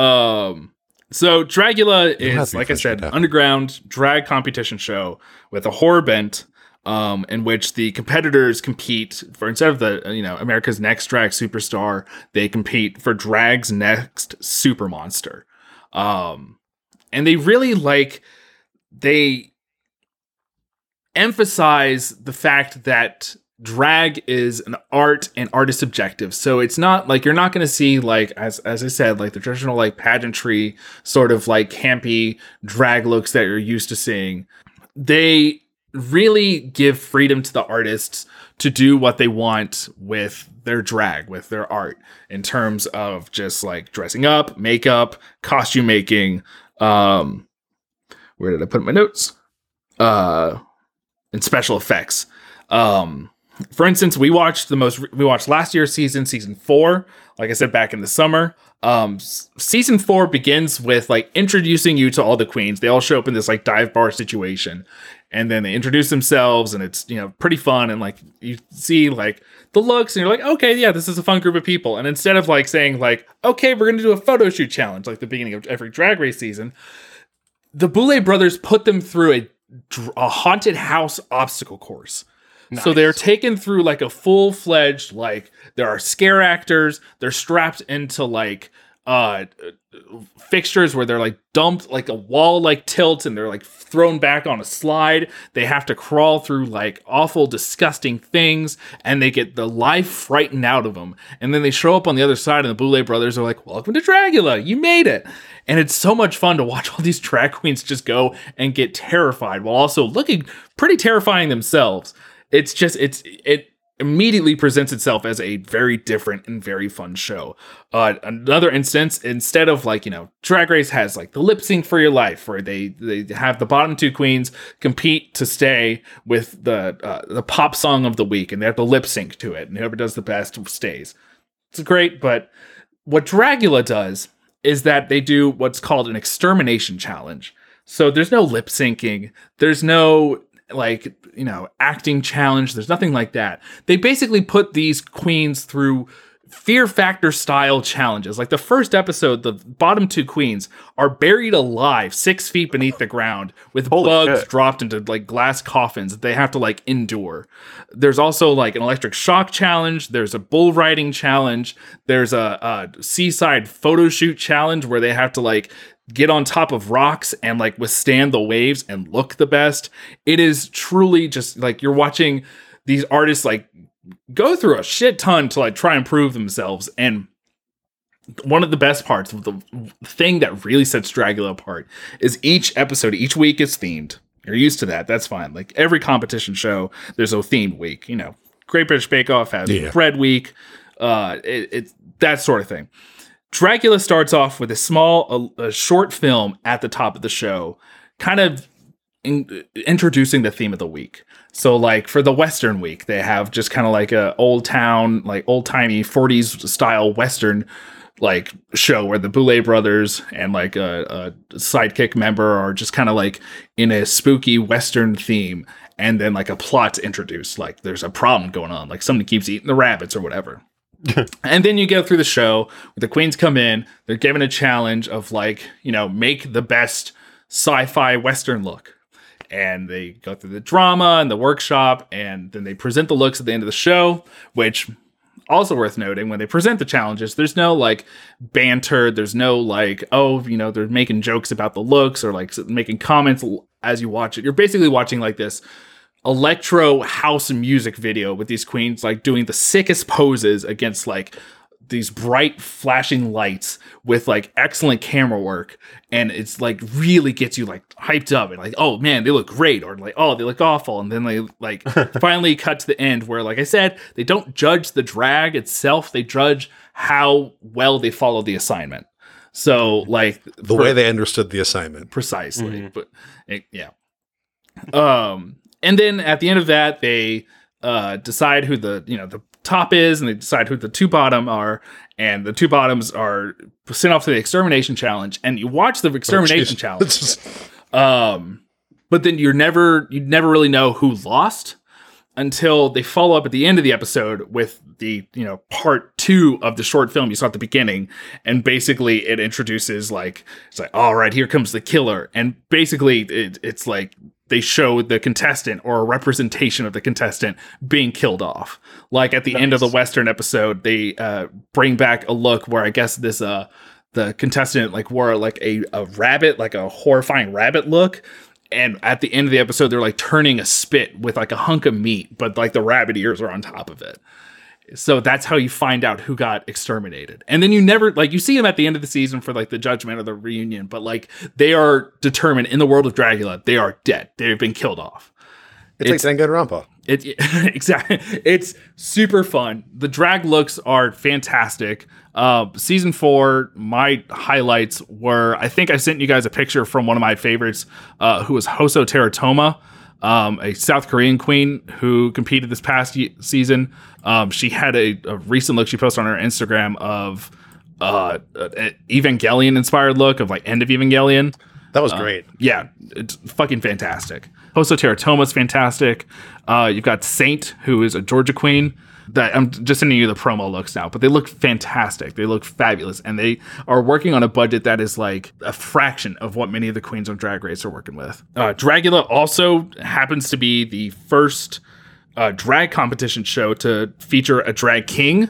Um, so Dragula is, like I said, underground drag competition show with a horror bent. Um, in which the competitors compete for instead of the you know America's Next Drag Superstar, they compete for Drag's Next Super Monster. Um, and they really like they emphasize the fact that drag is an art and art is subjective. So it's not like you're not going to see like as as I said like the traditional like pageantry sort of like campy drag looks that you're used to seeing. They really give freedom to the artists to do what they want with their drag, with their art in terms of just like dressing up, makeup, costume making, um where did I put my notes? Uh and special effects. Um, for instance, we watched the most we watched last year's season, season four. Like I said back in the summer, um, season four begins with like introducing you to all the queens. They all show up in this like dive bar situation, and then they introduce themselves, and it's you know pretty fun. And like you see like the looks, and you're like, okay, yeah, this is a fun group of people. And instead of like saying like, okay, we're gonna do a photo shoot challenge like the beginning of every drag race season, the Boulet brothers put them through a, a haunted house obstacle course. So they're taken through like a full fledged like there are scare actors. They're strapped into like uh fixtures where they're like dumped like a wall like tilt and they're like thrown back on a slide. They have to crawl through like awful disgusting things and they get the life frightened out of them. And then they show up on the other side and the Boulet brothers are like, "Welcome to Dragula. You made it." And it's so much fun to watch (laughs) all these drag queens just go and get terrified while also looking pretty terrifying themselves. It's just it's it immediately presents itself as a very different and very fun show. Uh, another instance, instead of like you know, Drag Race has like the lip sync for your life, where they they have the bottom two queens compete to stay with the uh, the pop song of the week, and they have to lip sync to it, and whoever does the best stays. It's great, but what Dragula does is that they do what's called an extermination challenge. So there's no lip syncing, there's no like, you know, acting challenge, there's nothing like that. They basically put these queens through fear factor style challenges. Like the first episode, the bottom two queens are buried alive six feet beneath the ground with Holy bugs shit. dropped into like glass coffins that they have to like endure. There's also like an electric shock challenge. There's a bull riding challenge. There's a, a seaside photo shoot challenge where they have to like get on top of rocks and like withstand the waves and look the best. It is truly just like you're watching these artists like go through a shit ton to like try and prove themselves. And one of the best parts of the thing that really sets Dragula apart is each episode each week is themed. You're used to that. That's fine. Like every competition show there's a themed week you know. Great British Bake Off has Yeah. Bread Week uh it, it's that sort of thing Dragula starts off with a small a, a short film at the top of the show kind of in, introducing the theme of the week. So like for the Western week, they have just kind of like a old town, like old timey 40s style Western like show where the Boulet brothers and like a, a sidekick member are just kind of like in a spooky Western theme. And then like a plot introduced, like there's a problem going on, like somebody keeps eating the rabbits or whatever. (laughs) and then you go through the show, where the queens come in, they're given a challenge of like, you know, make the best sci-fi Western look. And they go through the drama and the workshop and then they present the looks at the end of the show which also worth noting when they present the challenges there's no like banter there's no like oh you know they're making jokes about the looks or like making comments as you watch it. You're basically watching like this electro house music video with these queens like doing the sickest poses against like these bright flashing lights with like excellent camera work. And it's like really gets you like hyped up and like oh man they look great. Or like oh they look awful. And then they like (laughs) finally cut to the end where like i said they don't judge the drag itself. They judge how well they follow the assignment. So like The way they understood the assignment. precisely. But it, yeah. Um and then at the end of that they uh decide who the you know the top is, and they decide who the two bottom are, and the two bottoms are sent off to the extermination challenge, and you watch the extermination (laughs) challenge. Um, but then you're never you never really know who lost until they follow up at the end of the episode with the you know part two of the short film you saw at the beginning. And basically it introduces like it's like all right here comes the killer. And basically it, it's like they show the contestant or a representation of the contestant being killed off. Like at the end of the western episode they uh bring back a look where i guess this uh the contestant like wore like a, a rabbit like a horrifying rabbit look. And at the end of the episode they're like turning a spit with like a hunk of meat but like the rabbit ears are on top of it so that's how you find out who got exterminated and then you never like you see them at the end of the season for like the judgment or the reunion but like they are determined in the world of Dragula they are dead they've been killed off It's, like Danganronpa. it (laughs) exactly. It's super fun. The drag looks are fantastic. Uh, season four, my highlights were I think I sent you guys a picture from one of my favorites, uh, who was Hoso Terra Toma, um, a South Korean queen who competed this past ye- season. Um, she had a, a recent look she posted on her Instagram of uh, an Evangelion inspired look of like end of Evangelion. That was great. Yeah, it's fucking fantastic. Hoso Terra Toma is fantastic. Uh, you've got Saint, who is a Georgia queen. That I'm just sending you the promo looks now, but they look fantastic. They look fabulous, and they are working on a budget that is like a fraction of what many of the queens of Drag Race are working with. Uh, Dragula also happens to be the first uh, drag competition show to feature a drag king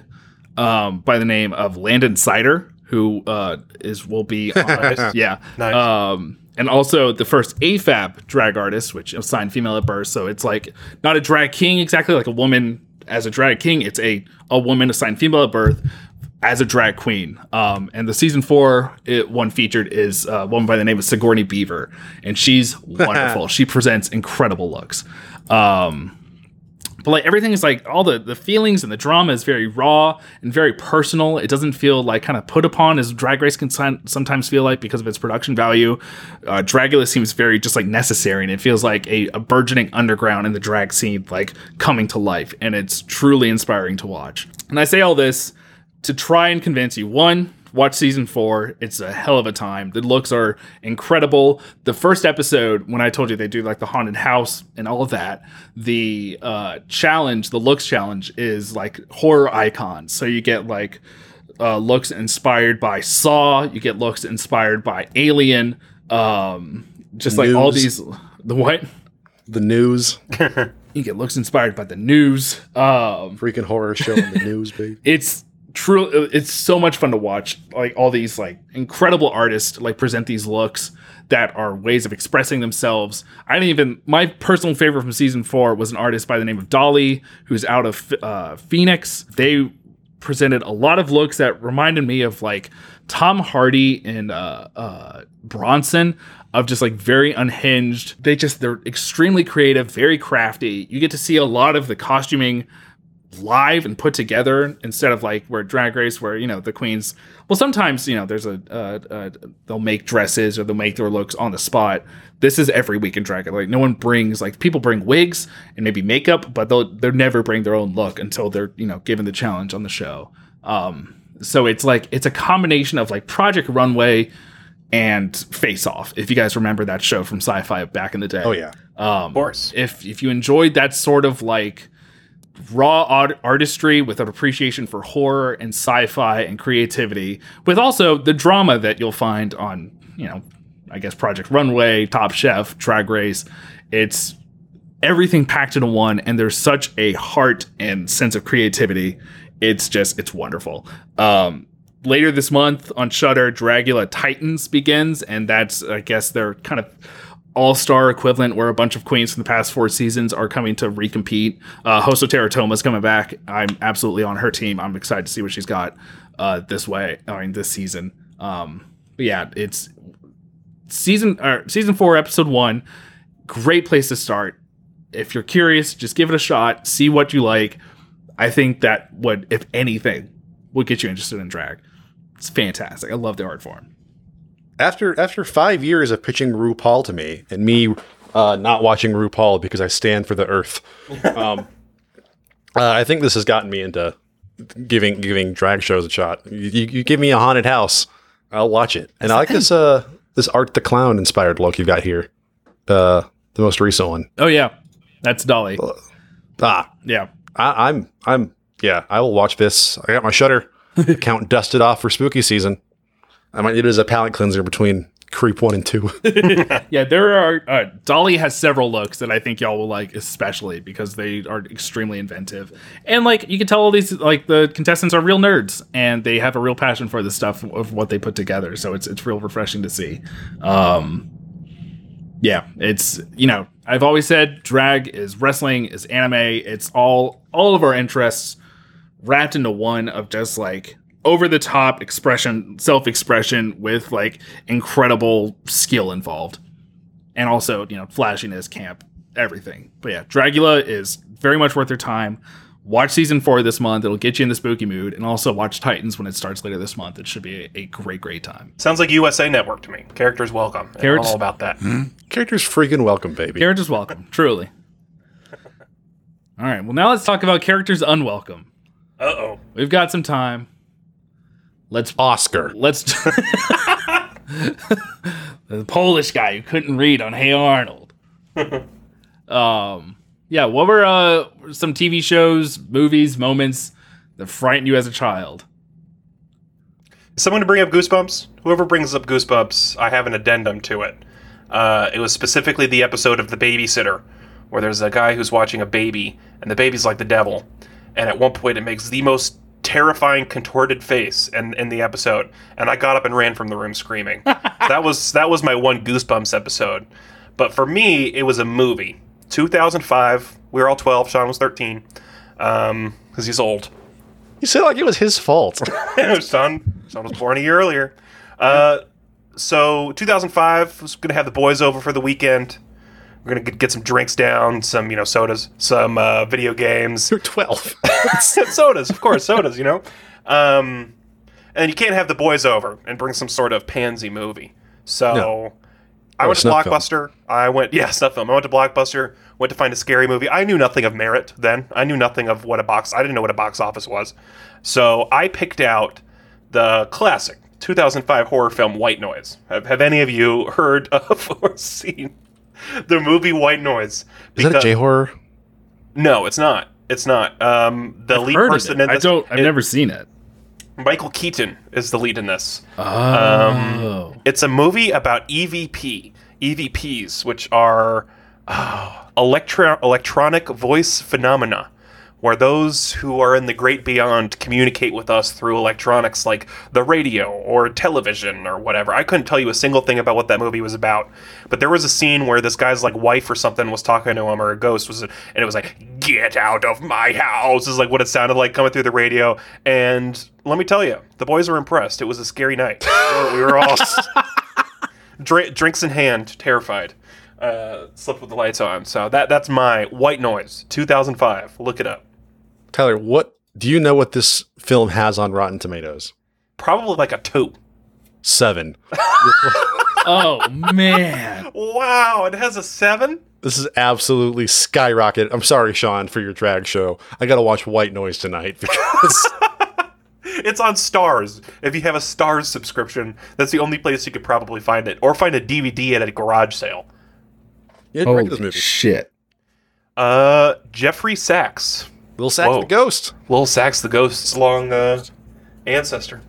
um, by the name of Landon Cider, who uh, is will be on, (laughs) yeah, Nice. um, and also the first AFAB drag artist, which assigned female at birth. So it's like not a drag king exactly like a woman as a drag king. It's a a woman assigned female at birth as a drag queen. Um, and the season four it, one featured is a woman by the name of Sigourney Beaver, and she's (laughs) wonderful. she presents incredible looks. Um, but like everything is like all the the feelings and the drama is very raw and very personal. It doesn't feel like kind of put upon as Drag Race can some- sometimes feel like because of its production value. Uh, Dragula seems very just like necessary, and it feels like a, a burgeoning underground in the drag scene like coming to life, and it's truly inspiring to watch. And I say all this to try and convince you one watch season four. It's a hell of a time. The looks are incredible. The first episode when i told you they do like the haunted house and all of that the uh challenge the looks challenge is like horror icons. So you get like uh looks inspired by saw. You get looks inspired by alien. Um just like all these the what? The news, (laughs) you get looks inspired by the news. Um freaking horror show in the news, baby. it's true it's so much fun to watch like all these like incredible artists like present these looks that are ways of expressing themselves. I didn't even my personal favorite from season four was an artist by the name of Dahli who's out of uh, phoenix. They presented a lot of looks that reminded me of like tom hardy and uh, uh, bronson of just like very unhinged. They just they're extremely creative very crafty. You get to see a lot of the costuming live and put together instead of like where drag race where you know the queens well sometimes you know there's a uh, uh, they'll make dresses or they'll make their looks on the spot. This is every week in drag like no one brings like people bring wigs and maybe makeup but they'll they'll never bring their own look until they're you know given the challenge on the show. Um so it's like it's a combination of like project runway and face off if you guys remember that show from sci-fi back in the day. Oh yeah, um, Of course. if if you enjoyed that sort of like raw art- artistry with an appreciation for horror and sci-fi and creativity, with also the drama that you'll find on you know, I guess Project Runway, Top Chef, Drag Race, it's everything packed into one, and there's such a heart and sense of creativity. It's just it's wonderful. Um, later this month on Shudder, Dragula Titans begins, and that's I guess their kind of all star equivalent where a bunch of queens from the past four seasons are coming to recompete. Uh, Hoso Terra Toma's coming back. I'm absolutely on her team. I'm excited to see what she's got uh, this way. I mean, this season. Um, but yeah, it's season or season four, episode one. Great place to start. If you're curious, just give it a shot. See what you like. I think that would, if anything, would get you interested in drag. It's fantastic. I love the art form. After after five years of pitching RuPaul to me and me uh, not watching RuPaul because I stand for the Earth, um, (laughs) Uh, I think this has gotten me into giving giving drag shows a shot. You, you, give me a haunted house, I'll watch it. And I like this uh this Art the Clown inspired look you've got here. Uh, the most recent one. Oh yeah, that's Dahli. Ah, Yeah. I, I'm I'm yeah. I will watch this. I got my Shudder (laughs) account dusted off for spooky season. I might need it as a palate cleanser between Creep one and two. (laughs) (laughs) Yeah, there are. Uh, Dahli has several looks that I think y'all will like, especially because they are extremely inventive, and like you can tell all these like the contestants are real nerds and they have a real passion for the stuff of what they put together. So it's it's real refreshing to see. Um, yeah, it's you know I've always said drag is wrestling is anime. It's all all of our interests wrapped into one of just like over the top expression, self expression with like incredible skill involved. And also, you know, flashiness, camp, everything. But yeah, Dragula is very much worth your time. Watch season four this month. It'll get you in the spooky mood. And also watch Titans when it starts later this month. It should be a, a great, great time. Sounds like USA Network to me. Characters welcome. And Characters- all about that. Characters freaking welcome, baby. Characters welcome, truly. (laughs) All right, well, now let's talk about characters unwelcome. Uh oh. We've got some time. Let's Oscar. let's (laughs) the Polish guy who couldn't read on Hey Arnold. (laughs) um, yeah, what were uh some TV shows, movies, moments that frightened you as a child? Someone to bring up Goosebumps? Whoever brings up Goosebumps, I have an addendum to it. Uh, it was specifically the episode of The Babysitter, where there's a guy who's watching a baby, and the baby's like the devil. And at one point, it makes the most terrifying, contorted face in, in the episode, and I got up and ran from the room screaming. (laughs) that was that was my one Goosebumps episode. But for me, it was a movie. 2005. We were all 12. Sean was 13, because he's old. You said like it was his fault. (laughs) son, son was born a year earlier. Uh, so 2005 was gonna have the boys over for the weekend. We're gonna get, get some drinks down, some you know sodas, some uh, video games, You're 12. (laughs) sodas, of course, sodas. You know, um, and you can't have the boys over and bring some sort of pansy movie. So No. I went to snuff film. Blockbuster. I went, yeah, snuff film. I went to Blockbuster. Went to find a scary movie. I knew nothing of merit then. I knew nothing of what a box. I didn't know what a box office was. So I picked out the classic 2005 horror film White Noise. Have, have any of you heard of (laughs) or seen (laughs) the movie White Noise? Is that a Because- J horror? No, it's not. It's not. Um, the lead Heard of person it. in I don't. I've it- never seen it. Michael Keaton is the lead in this. Oh, It's a movie about EVP, EVPs, which are oh, electro- electronic voice phenomena, where those who are in the great beyond communicate with us through electronics like the radio or television or whatever. I couldn't tell you a single thing about what that movie was about, but there was a scene where this guy's like wife or something was talking to him, or a ghost was, and it was like, "Get out of my house!" is like what it sounded like coming through the radio. And let me tell you, the boys were impressed. It was a scary night. We were, all (laughs) Dr- drinks in hand, terrified. Uh, slept with the lights on. So that that's my White Noise, 2005. Look it up. Tyler, what do you know what this film has on Rotten Tomatoes? Probably like a two. Seven. (laughs) oh man. Wow, it has a seven. This is absolutely skyrocket. I'm sorry, Sean, for your drag show. I got to watch White Noise tonight because (laughs) It's on Starz. If you have a Starz subscription, that's the only place you could probably find it, or find a DVD at a garage sale. yeah, direct this Holy movie. shit. Uh, Geoffrey Sax, Little Sax Whoa. the Ghost. Lil Sachs, the ghost's long uh, ancestor.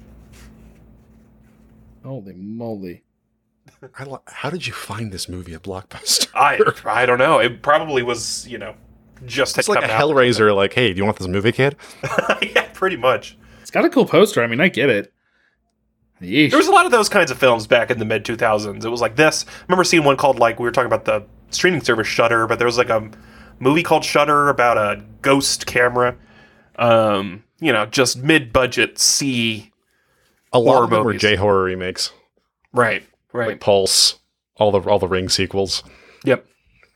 Holy moly. (laughs) I li- How did you find this movie at Blockbuster? I (laughs) I don't know. It probably was you know just It's like a Hellraiser. Like, hey, do you want this movie, kid? (laughs) yeah, pretty much. It's got a cool poster. I mean, I get it. Yeesh. There was a lot of those kinds of films back in the mid 2000s. It was like this. I remember seeing one called like we were talking about the streaming service Shudder, but there was like a movie called Shutter about a ghost camera. Um, you know, just mid-budget C. A lot Horror of them were. J horror remakes, Right. Right. like Pulse, all the all the Ring sequels. yep.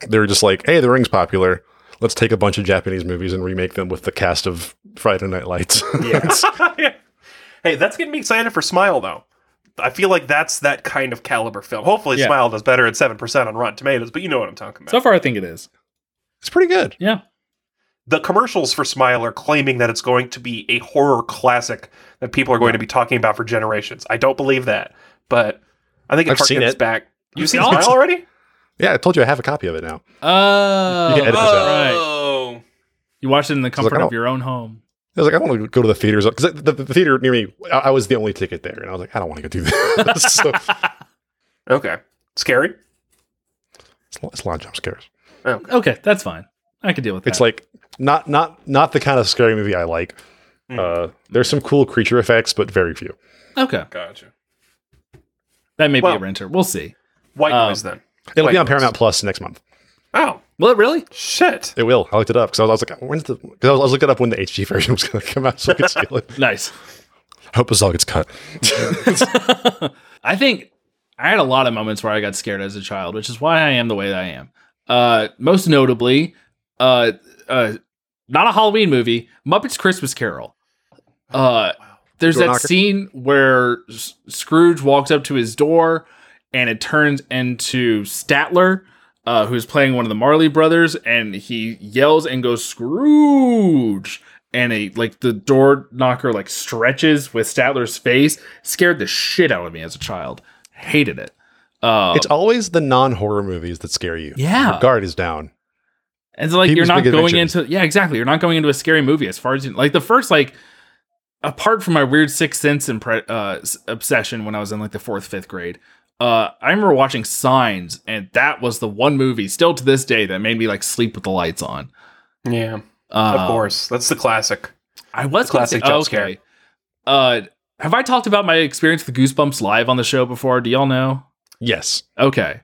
They were just like, hey, the Ring's popular. Let's take a bunch of Japanese movies and remake them with the cast of Friday Night Lights. (laughs) (laughs) Yeah. hey, that's getting me excited for Smile though. I feel like that's that kind of caliber film. Hopefully, Yeah. Smile does better at seven percent on Rotten Tomatoes, but you know what I'm talking about. so far, I think it is. It's pretty good. Yeah. the commercials for Smile are claiming that it's going to be a horror classic that people are going to be talking about for generations. I don't believe that, but I think it I've seen harkens it. back. You've seen seen? Smile already? Yeah, I told you I have a copy of it now. Oh, You can edit this out. right. Oh, You watched it in the comfort I of don't- your own home. I was like, I want to go to the theaters because the, the theater near me, I, I was the only ticket there, and I was like, I don't want to go do that. (laughs) so, (laughs) okay. Scary. it's, a lot- it's a lot of jump scares. Okay, that's fine. I can deal with that. It's like not not not the kind of scary movie I like. Hmm. Uh, there's some cool creature effects, but very few. okay, Gotcha. that may be a renter. We'll see. White Um, noise then. It'll White be on noise. Paramount Plus next month. Oh Will it really? shit! It will. I looked it up because I, was- I was like, when's the? Because I, was- I was looking up when the HD version was going to come out, so I could steal it. (laughs) Nice. Hope this all gets cut. (laughs) I think I had a lot of moments where I got scared as a child, which is why I am the way that I am. Uh, most notably, uh, uh, not a Halloween movie, Muppets Christmas Carol. Uh, there's Door that knocker? scene where S- Scrooge walks up to his door and it turns into Statler, uh, who's playing one of the Marley brothers, and he yells and goes Scrooge, and a like the door knocker like stretches with Statler's face. Scared the shit out of me as a child. Hated it. Uh, it's always the non-horror movies that scare you. Yeah. Your guard is down. And so like you're not going Adventures. into yeah, exactly. You're not going into a scary movie as far as you, like the first like apart from my weird sixth sense impre- uh, obsession when I was in like the fourth fifth grade. Uh, I remember watching Signs, and that was the one movie still to this day that made me like sleep with the lights on. Yeah, Uh, of course. That's the classic. I was gonna Classic say- jump oh, scare. okay. Uh, have I talked about my experience with Goosebumps live on the show before? Do y'all know? Yes. Okay.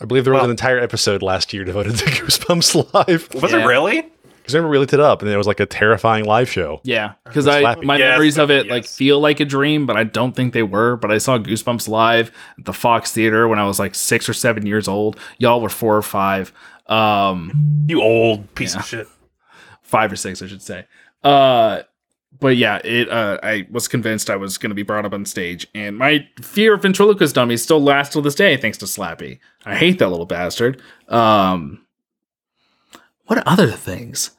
I believe there was Well- an entire episode last year devoted to (laughs) Goosebumps Live. Was Yeah. it really? Because I remember we looked it up and it was like a terrifying live show. Yeah, because I slappy. my Yes, memories of it like feel like a dream, but I don't think they were. But I saw Goosebumps live at the Fox Theater when I was like six or seven years old. Y'all were four or five, um, You old piece Yeah. of shit. five or six, I should say. Uh, but yeah, it. Uh, I was convinced I was going to be brought up on stage, and my fear of ventriloquist dummies still lasts till this day, thanks to Slappy. I hate that little bastard. Um, what other things?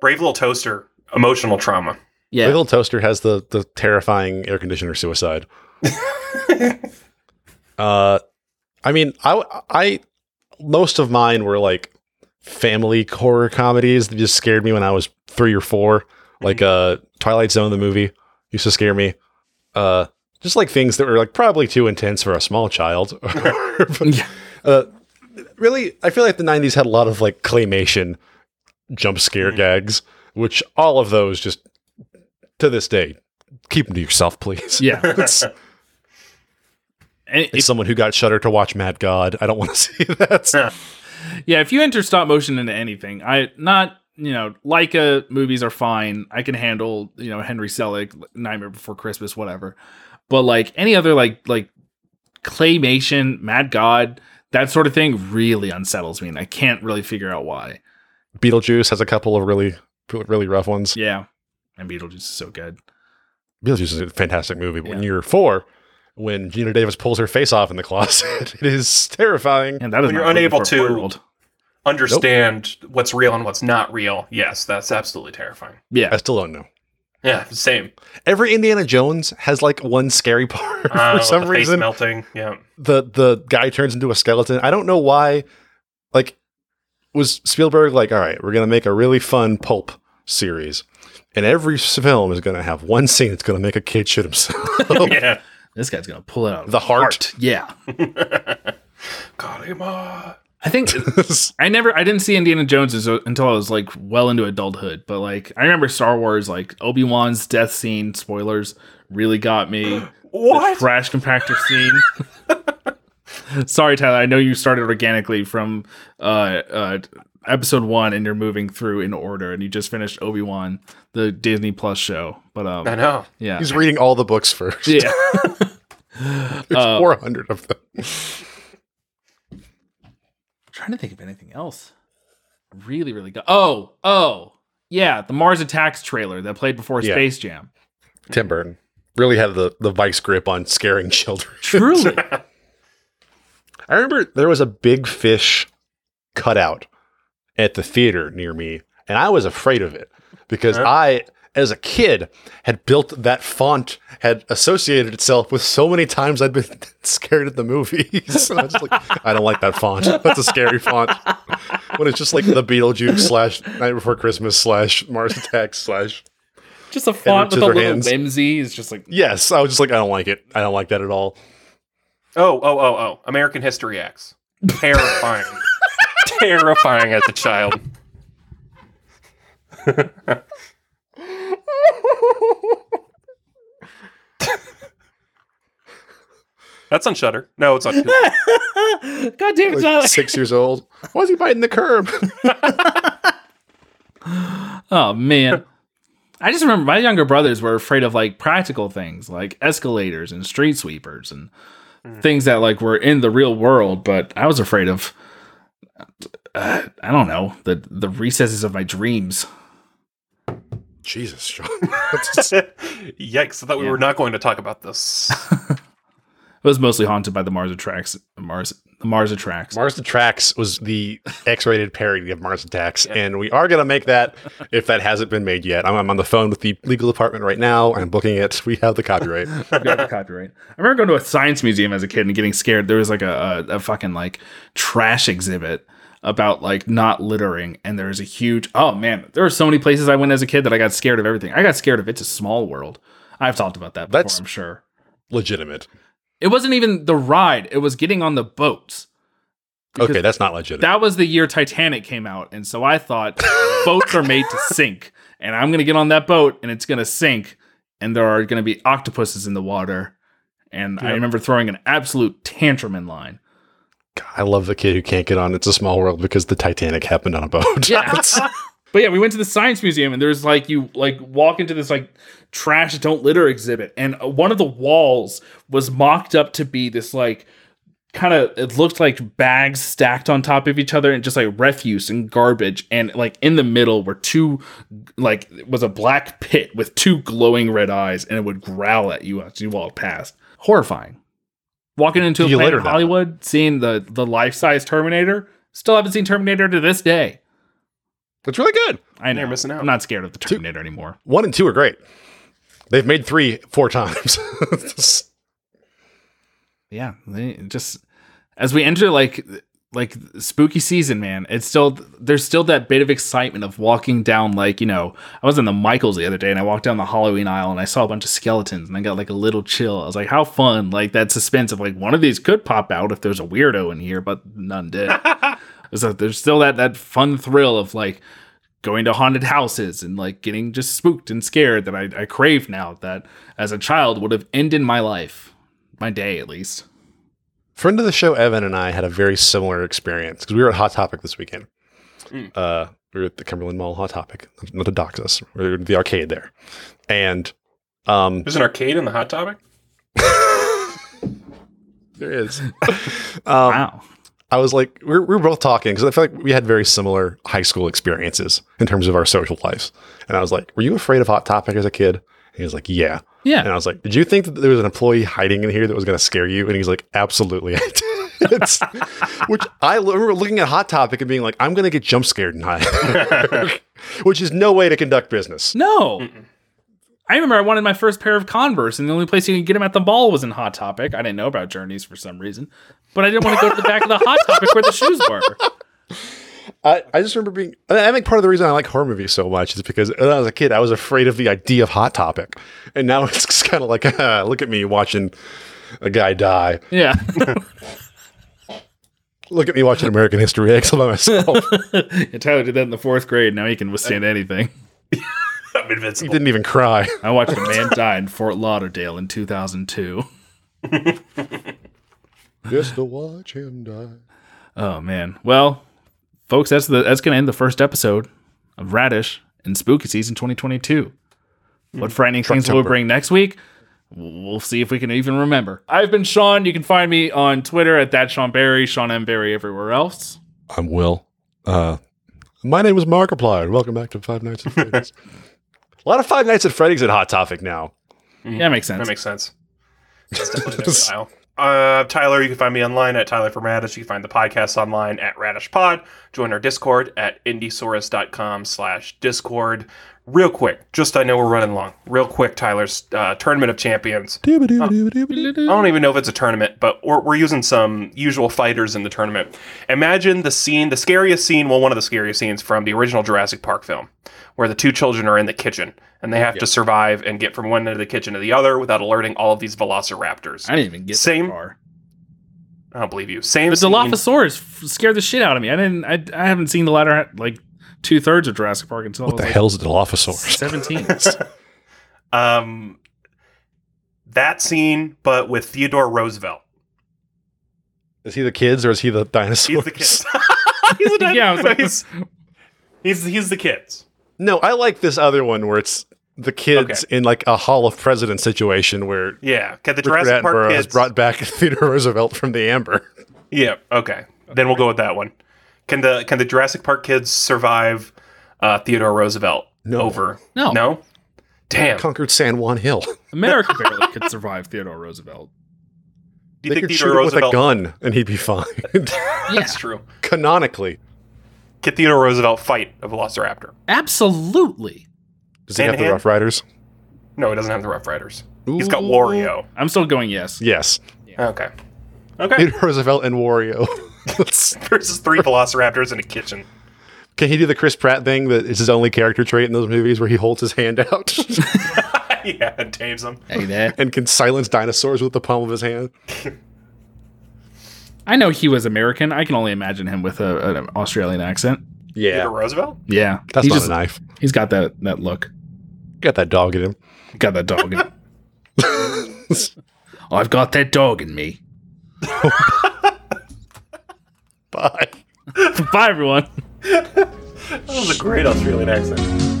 Brave little toaster. Emotional trauma. Yeah, Little Toaster has the the terrifying air conditioner suicide. (laughs) uh, I mean, I I most of mine were like family horror comedies that just scared me when I was three or four. Like uh, Twilight Zone, the movie, used to scare me. Uh, just like things that were like probably too intense for a small child. (laughs) Yeah. uh, really, I feel like the '90s had a lot of like claymation jump scare gags, which all of those just to this day keep them to yourself, please. yeah. (laughs) it's, if- someone who got Shudder to watch Mad God. I don't want to (laughs) see that. Yeah, if you enter stop motion into anything, I not you know Laika movies are fine. I can handle you know Henry Selick, Nightmare Before Christmas, whatever. But like any other like like claymation, Mad God, that sort of thing really unsettles me, and I can't really figure out why. Beetlejuice has a couple of really, really rough ones. Yeah, and Beetlejuice is so good. Beetlejuice is a fantastic movie. But when you're four, when Geena Davis pulls her face off in the closet, (laughs) it is terrifying. And that is When you're unable to- four-year-old. Understand what's real and what's not real. Yes, that's absolutely terrifying. Yeah, I still don't know. Yeah, same. Every Indiana Jones has like one scary (laughs) part Uh, for some the face reason. melting. Yeah. the the guy turns into a skeleton. I don't know why. Like, was Spielberg like, all right, we're gonna make a really fun pulp series, and every film is gonna have one scene that's gonna make a kid shoot himself. (laughs) (laughs) yeah. this guy's gonna pull it out of The heart. Yeah, Got him. uh, I think (laughs) I never, I didn't see Indiana Jones until I was like well into adulthood. But like, I remember Star Wars, like Obi Wan's death scene. Spoilers really got me. (gasps) What? The trash compactor scene. (laughs) Sorry, Tyler. I know you started organically from uh, uh, episode one, and you're moving through in order, and you just finished Obi Wan, the Disney Plus show. But um, I know. yeah, He's reading all the books first. yeah. (laughs) There's Uh, 400 of them. Trying to think of anything else. Really, really good. Oh, oh, yeah, the Mars Attacks trailer that played before Yeah. Space Jam. Tim Burton really had the the vice grip on scaring (laughs) children. Truly, (laughs) I remember there was a big fish cutout at the theater near me, and I was afraid of it because Huh? I, as a kid, had built that font had associated itself with so many times I'd been (laughs) scared at the movies. (laughs) I was like, I don't like that font. (laughs) That's a scary font. When it's just like the Beetlejuice slash Night Before Christmas slash Mars Attacks slash Just a font with a little Scissorhands. whimsy. It's just like yes. I was just like, I don't like it. I don't like that at all. Oh, oh, oh, oh. American History X. Terrifying. Terrifying as a child. That's on Shudder. No, it's on. Hulu. (laughs) God damn it, Like six years old. Why is he biting the curb? (laughs) Oh man. I just remember my younger brothers were afraid of like practical things like escalators and street sweepers and things that like were in the real world, but I was afraid of uh, I don't know, the the recesses of my dreams. Jesus, Sean. (laughs) Yikes! I thought we Yeah. were not going to talk about this. (laughs) It was mostly haunted by the Mars Attacks Mars the Mars Attacks. Mars Attacks was the X-rated parody of Mars Attacks, and we are gonna make that if that hasn't been made yet. I'm, I'm on the phone with the legal department right now. I'm booking it. We have the copyright. (laughs) got the copyright. I remember going to a science museum as a kid and getting scared. There was like a, a, a fucking like trash exhibit about like not littering, and there's a huge. Oh man, there are so many places I went as a kid that I got scared of everything. I got scared of It's a Small World. I've talked about that before. That's- I'm sure. Legitimate. It wasn't even the ride; it was getting on the boats. Because Okay, that's not legitimate. that was the year Titanic came out, and so I thought (laughs) boats are made to sink, and I'm gonna get on that boat, and it's gonna sink, and there are gonna be octopuses in the water, and I remember throwing an absolute tantrum in line. I love the kid who can't get on It's a Small World because the Titanic happened on a boat. Yeah. (laughs) (laughs) but yeah, we went to the science museum, and there's like you like walk into this like trash don't litter exhibit, and one of the walls was mocked up to be this like kind of it looked like bags stacked on top of each other and just like refuse and garbage and like in the middle were two like it was a black pit with two glowing red eyes and it would growl at you as you walked past horrifying walking into a You planet litter in that. hollywood seeing the the life-size terminator still haven't seen terminator to this day It's really good. i know You're missing out. i'm not scared of the terminator anymore One and two are great. They've made three four times. (laughs) yeah they just as we enter like like spooky season man. It's still there's still that bit of excitement of walking down like you know i was in the michaels the other day and i walked down the halloween aisle and i saw a bunch of skeletons and i got like a little chill. I was like how fun. Like that suspense of like one of these could pop out if there's a weirdo in here but none did. (laughs) So there's still that that fun thrill of like going to haunted houses and like getting just spooked and scared that I, I crave now that as a child would have ended my life my day at least Friend of the show, Evan and I had a very similar experience because we were at Hot Topic this weekend. Mm. Uh, we were at the Cumberland Mall Hot Topic, not to dox us. We were at the arcade there, and um, There's an arcade in the Hot Topic. (laughs) there is. (laughs) um, wow I was like, we were, we were both talking because I feel like we had very similar high school experiences in terms of our social lives. And I was like, "Were you afraid of Hot Topic as a kid?" And he was like, "Yeah." Yeah And I was like, "Did you think that there was an employee hiding in here that was going to scare you?" And he's like, "Absolutely." I did." It's- (laughs) Which I remember looking at Hot Topic and being like, "I'm going to get jump scared and hide," (laughs) which is no way to conduct business. No. I remember I wanted my first pair of Converse, and the only place you could get them at the mall was in Hot Topic. I didn't know about Journeys for some reason, but I didn't want to go to the back of the Hot Topic where the shoes were. I, I just remember being. I think part of the reason I like horror movies so much is because when I was a kid, I was afraid of the idea of Hot Topic, and now (laughs) it's just kind of like, ah, (laughs) look at me watching a guy die. Yeah. (laughs) Look at me watching American History X by myself. And Tyler did that in the fourth grade. Now he can withstand anything. I'm invincible. he didn't even cry. I watched a man die in Fort Lauderdale in 2002. Just to watch him die. Oh man. Well, folks, that's the that's gonna end the first episode of Radish in Spooky Season 2022. What frightening things will we Trucktober. bring next week? We'll see if we can even remember. I've been Sean. You can find me on Twitter at that Sean Barry, Sean M. Barry everywhere else. I'm Will. Uh, my name is Markiplier. Welcome back to Five Nights at Freddy's. (laughs) a lot of Five Nights at Freddy's at Hot Topic now. Yeah, makes sense. That makes sense. (laughs) That's definitely their style. Uh, Tyler, you can find me online at Tyler from Radish. You can find the podcast online at Radish Pod. Join our Discord at indiesaurus.com slash Discord. Real quick, just I know we're running long. Real quick, Tyler's uh, Tournament of Champions. I don't even know if it's a tournament, but we're, we're using some usual fighters in the tournament. Imagine the scene, the scariest scene, well, one of the scariest scenes from the original Jurassic Park film, where the two children are in the kitchen and they have to survive and get from one end of the kitchen to the other without alerting all of these velociraptors. I didn't even get Same- that far. I don't believe you. Same The Dilophosaurus scared the shit out of me. I didn't. I, I haven't seen the latter like two thirds of Jurassic Park until What the was hell's a Dilophosaurus? seventeen. (laughs) (laughs) Um, that scene, but with Theodore Roosevelt. Is he the kids or is he the dinosaurs? He's the kids. (laughs) he's the Yeah, like- he's, he's he's the kids. No, I like this other one where it's the kids in like a Hall of Presidents situation where Yeah, okay, the Richard Jurassic Park Attenborough has kids. brought back Theodore Roosevelt from the amber. yeah, okay. Then we'll go with that one. Can the can the Jurassic Park kids survive uh, Theodore Roosevelt No. over? No. no. Damn. Conquered San Juan Hill. America (laughs) barely could survive Theodore Roosevelt. Do you they think could Theodore shoot him with a gun and he'd be fine. (laughs) That's true. Canonically. Can Theodore Roosevelt fight a Velociraptor? Absolutely. Does he Hand have the hand? Rough Riders? No, he doesn't have the Rough Riders. He's got Wario. I'm still going yes. Yes. Okay. Okay. (laughs) Theodore Roosevelt and Wario. Versus three Velociraptors in a kitchen. Can he do the Chris Pratt thing that is his only character trait in those movies where he holds his hand out (laughs) (laughs) yeah, and tames them. Hey there. and can silence dinosaurs with the palm of his hand? (laughs) I know he was American. I can only imagine him with a, an Australian accent. Yeah. Theodore Roosevelt? Yeah, That's He not just- a knife. He's got that that look. Got that dog in him. Got that dog in him. I've got that dog in me. Bye. (laughs) Bye, everyone. That was a great Australian accent.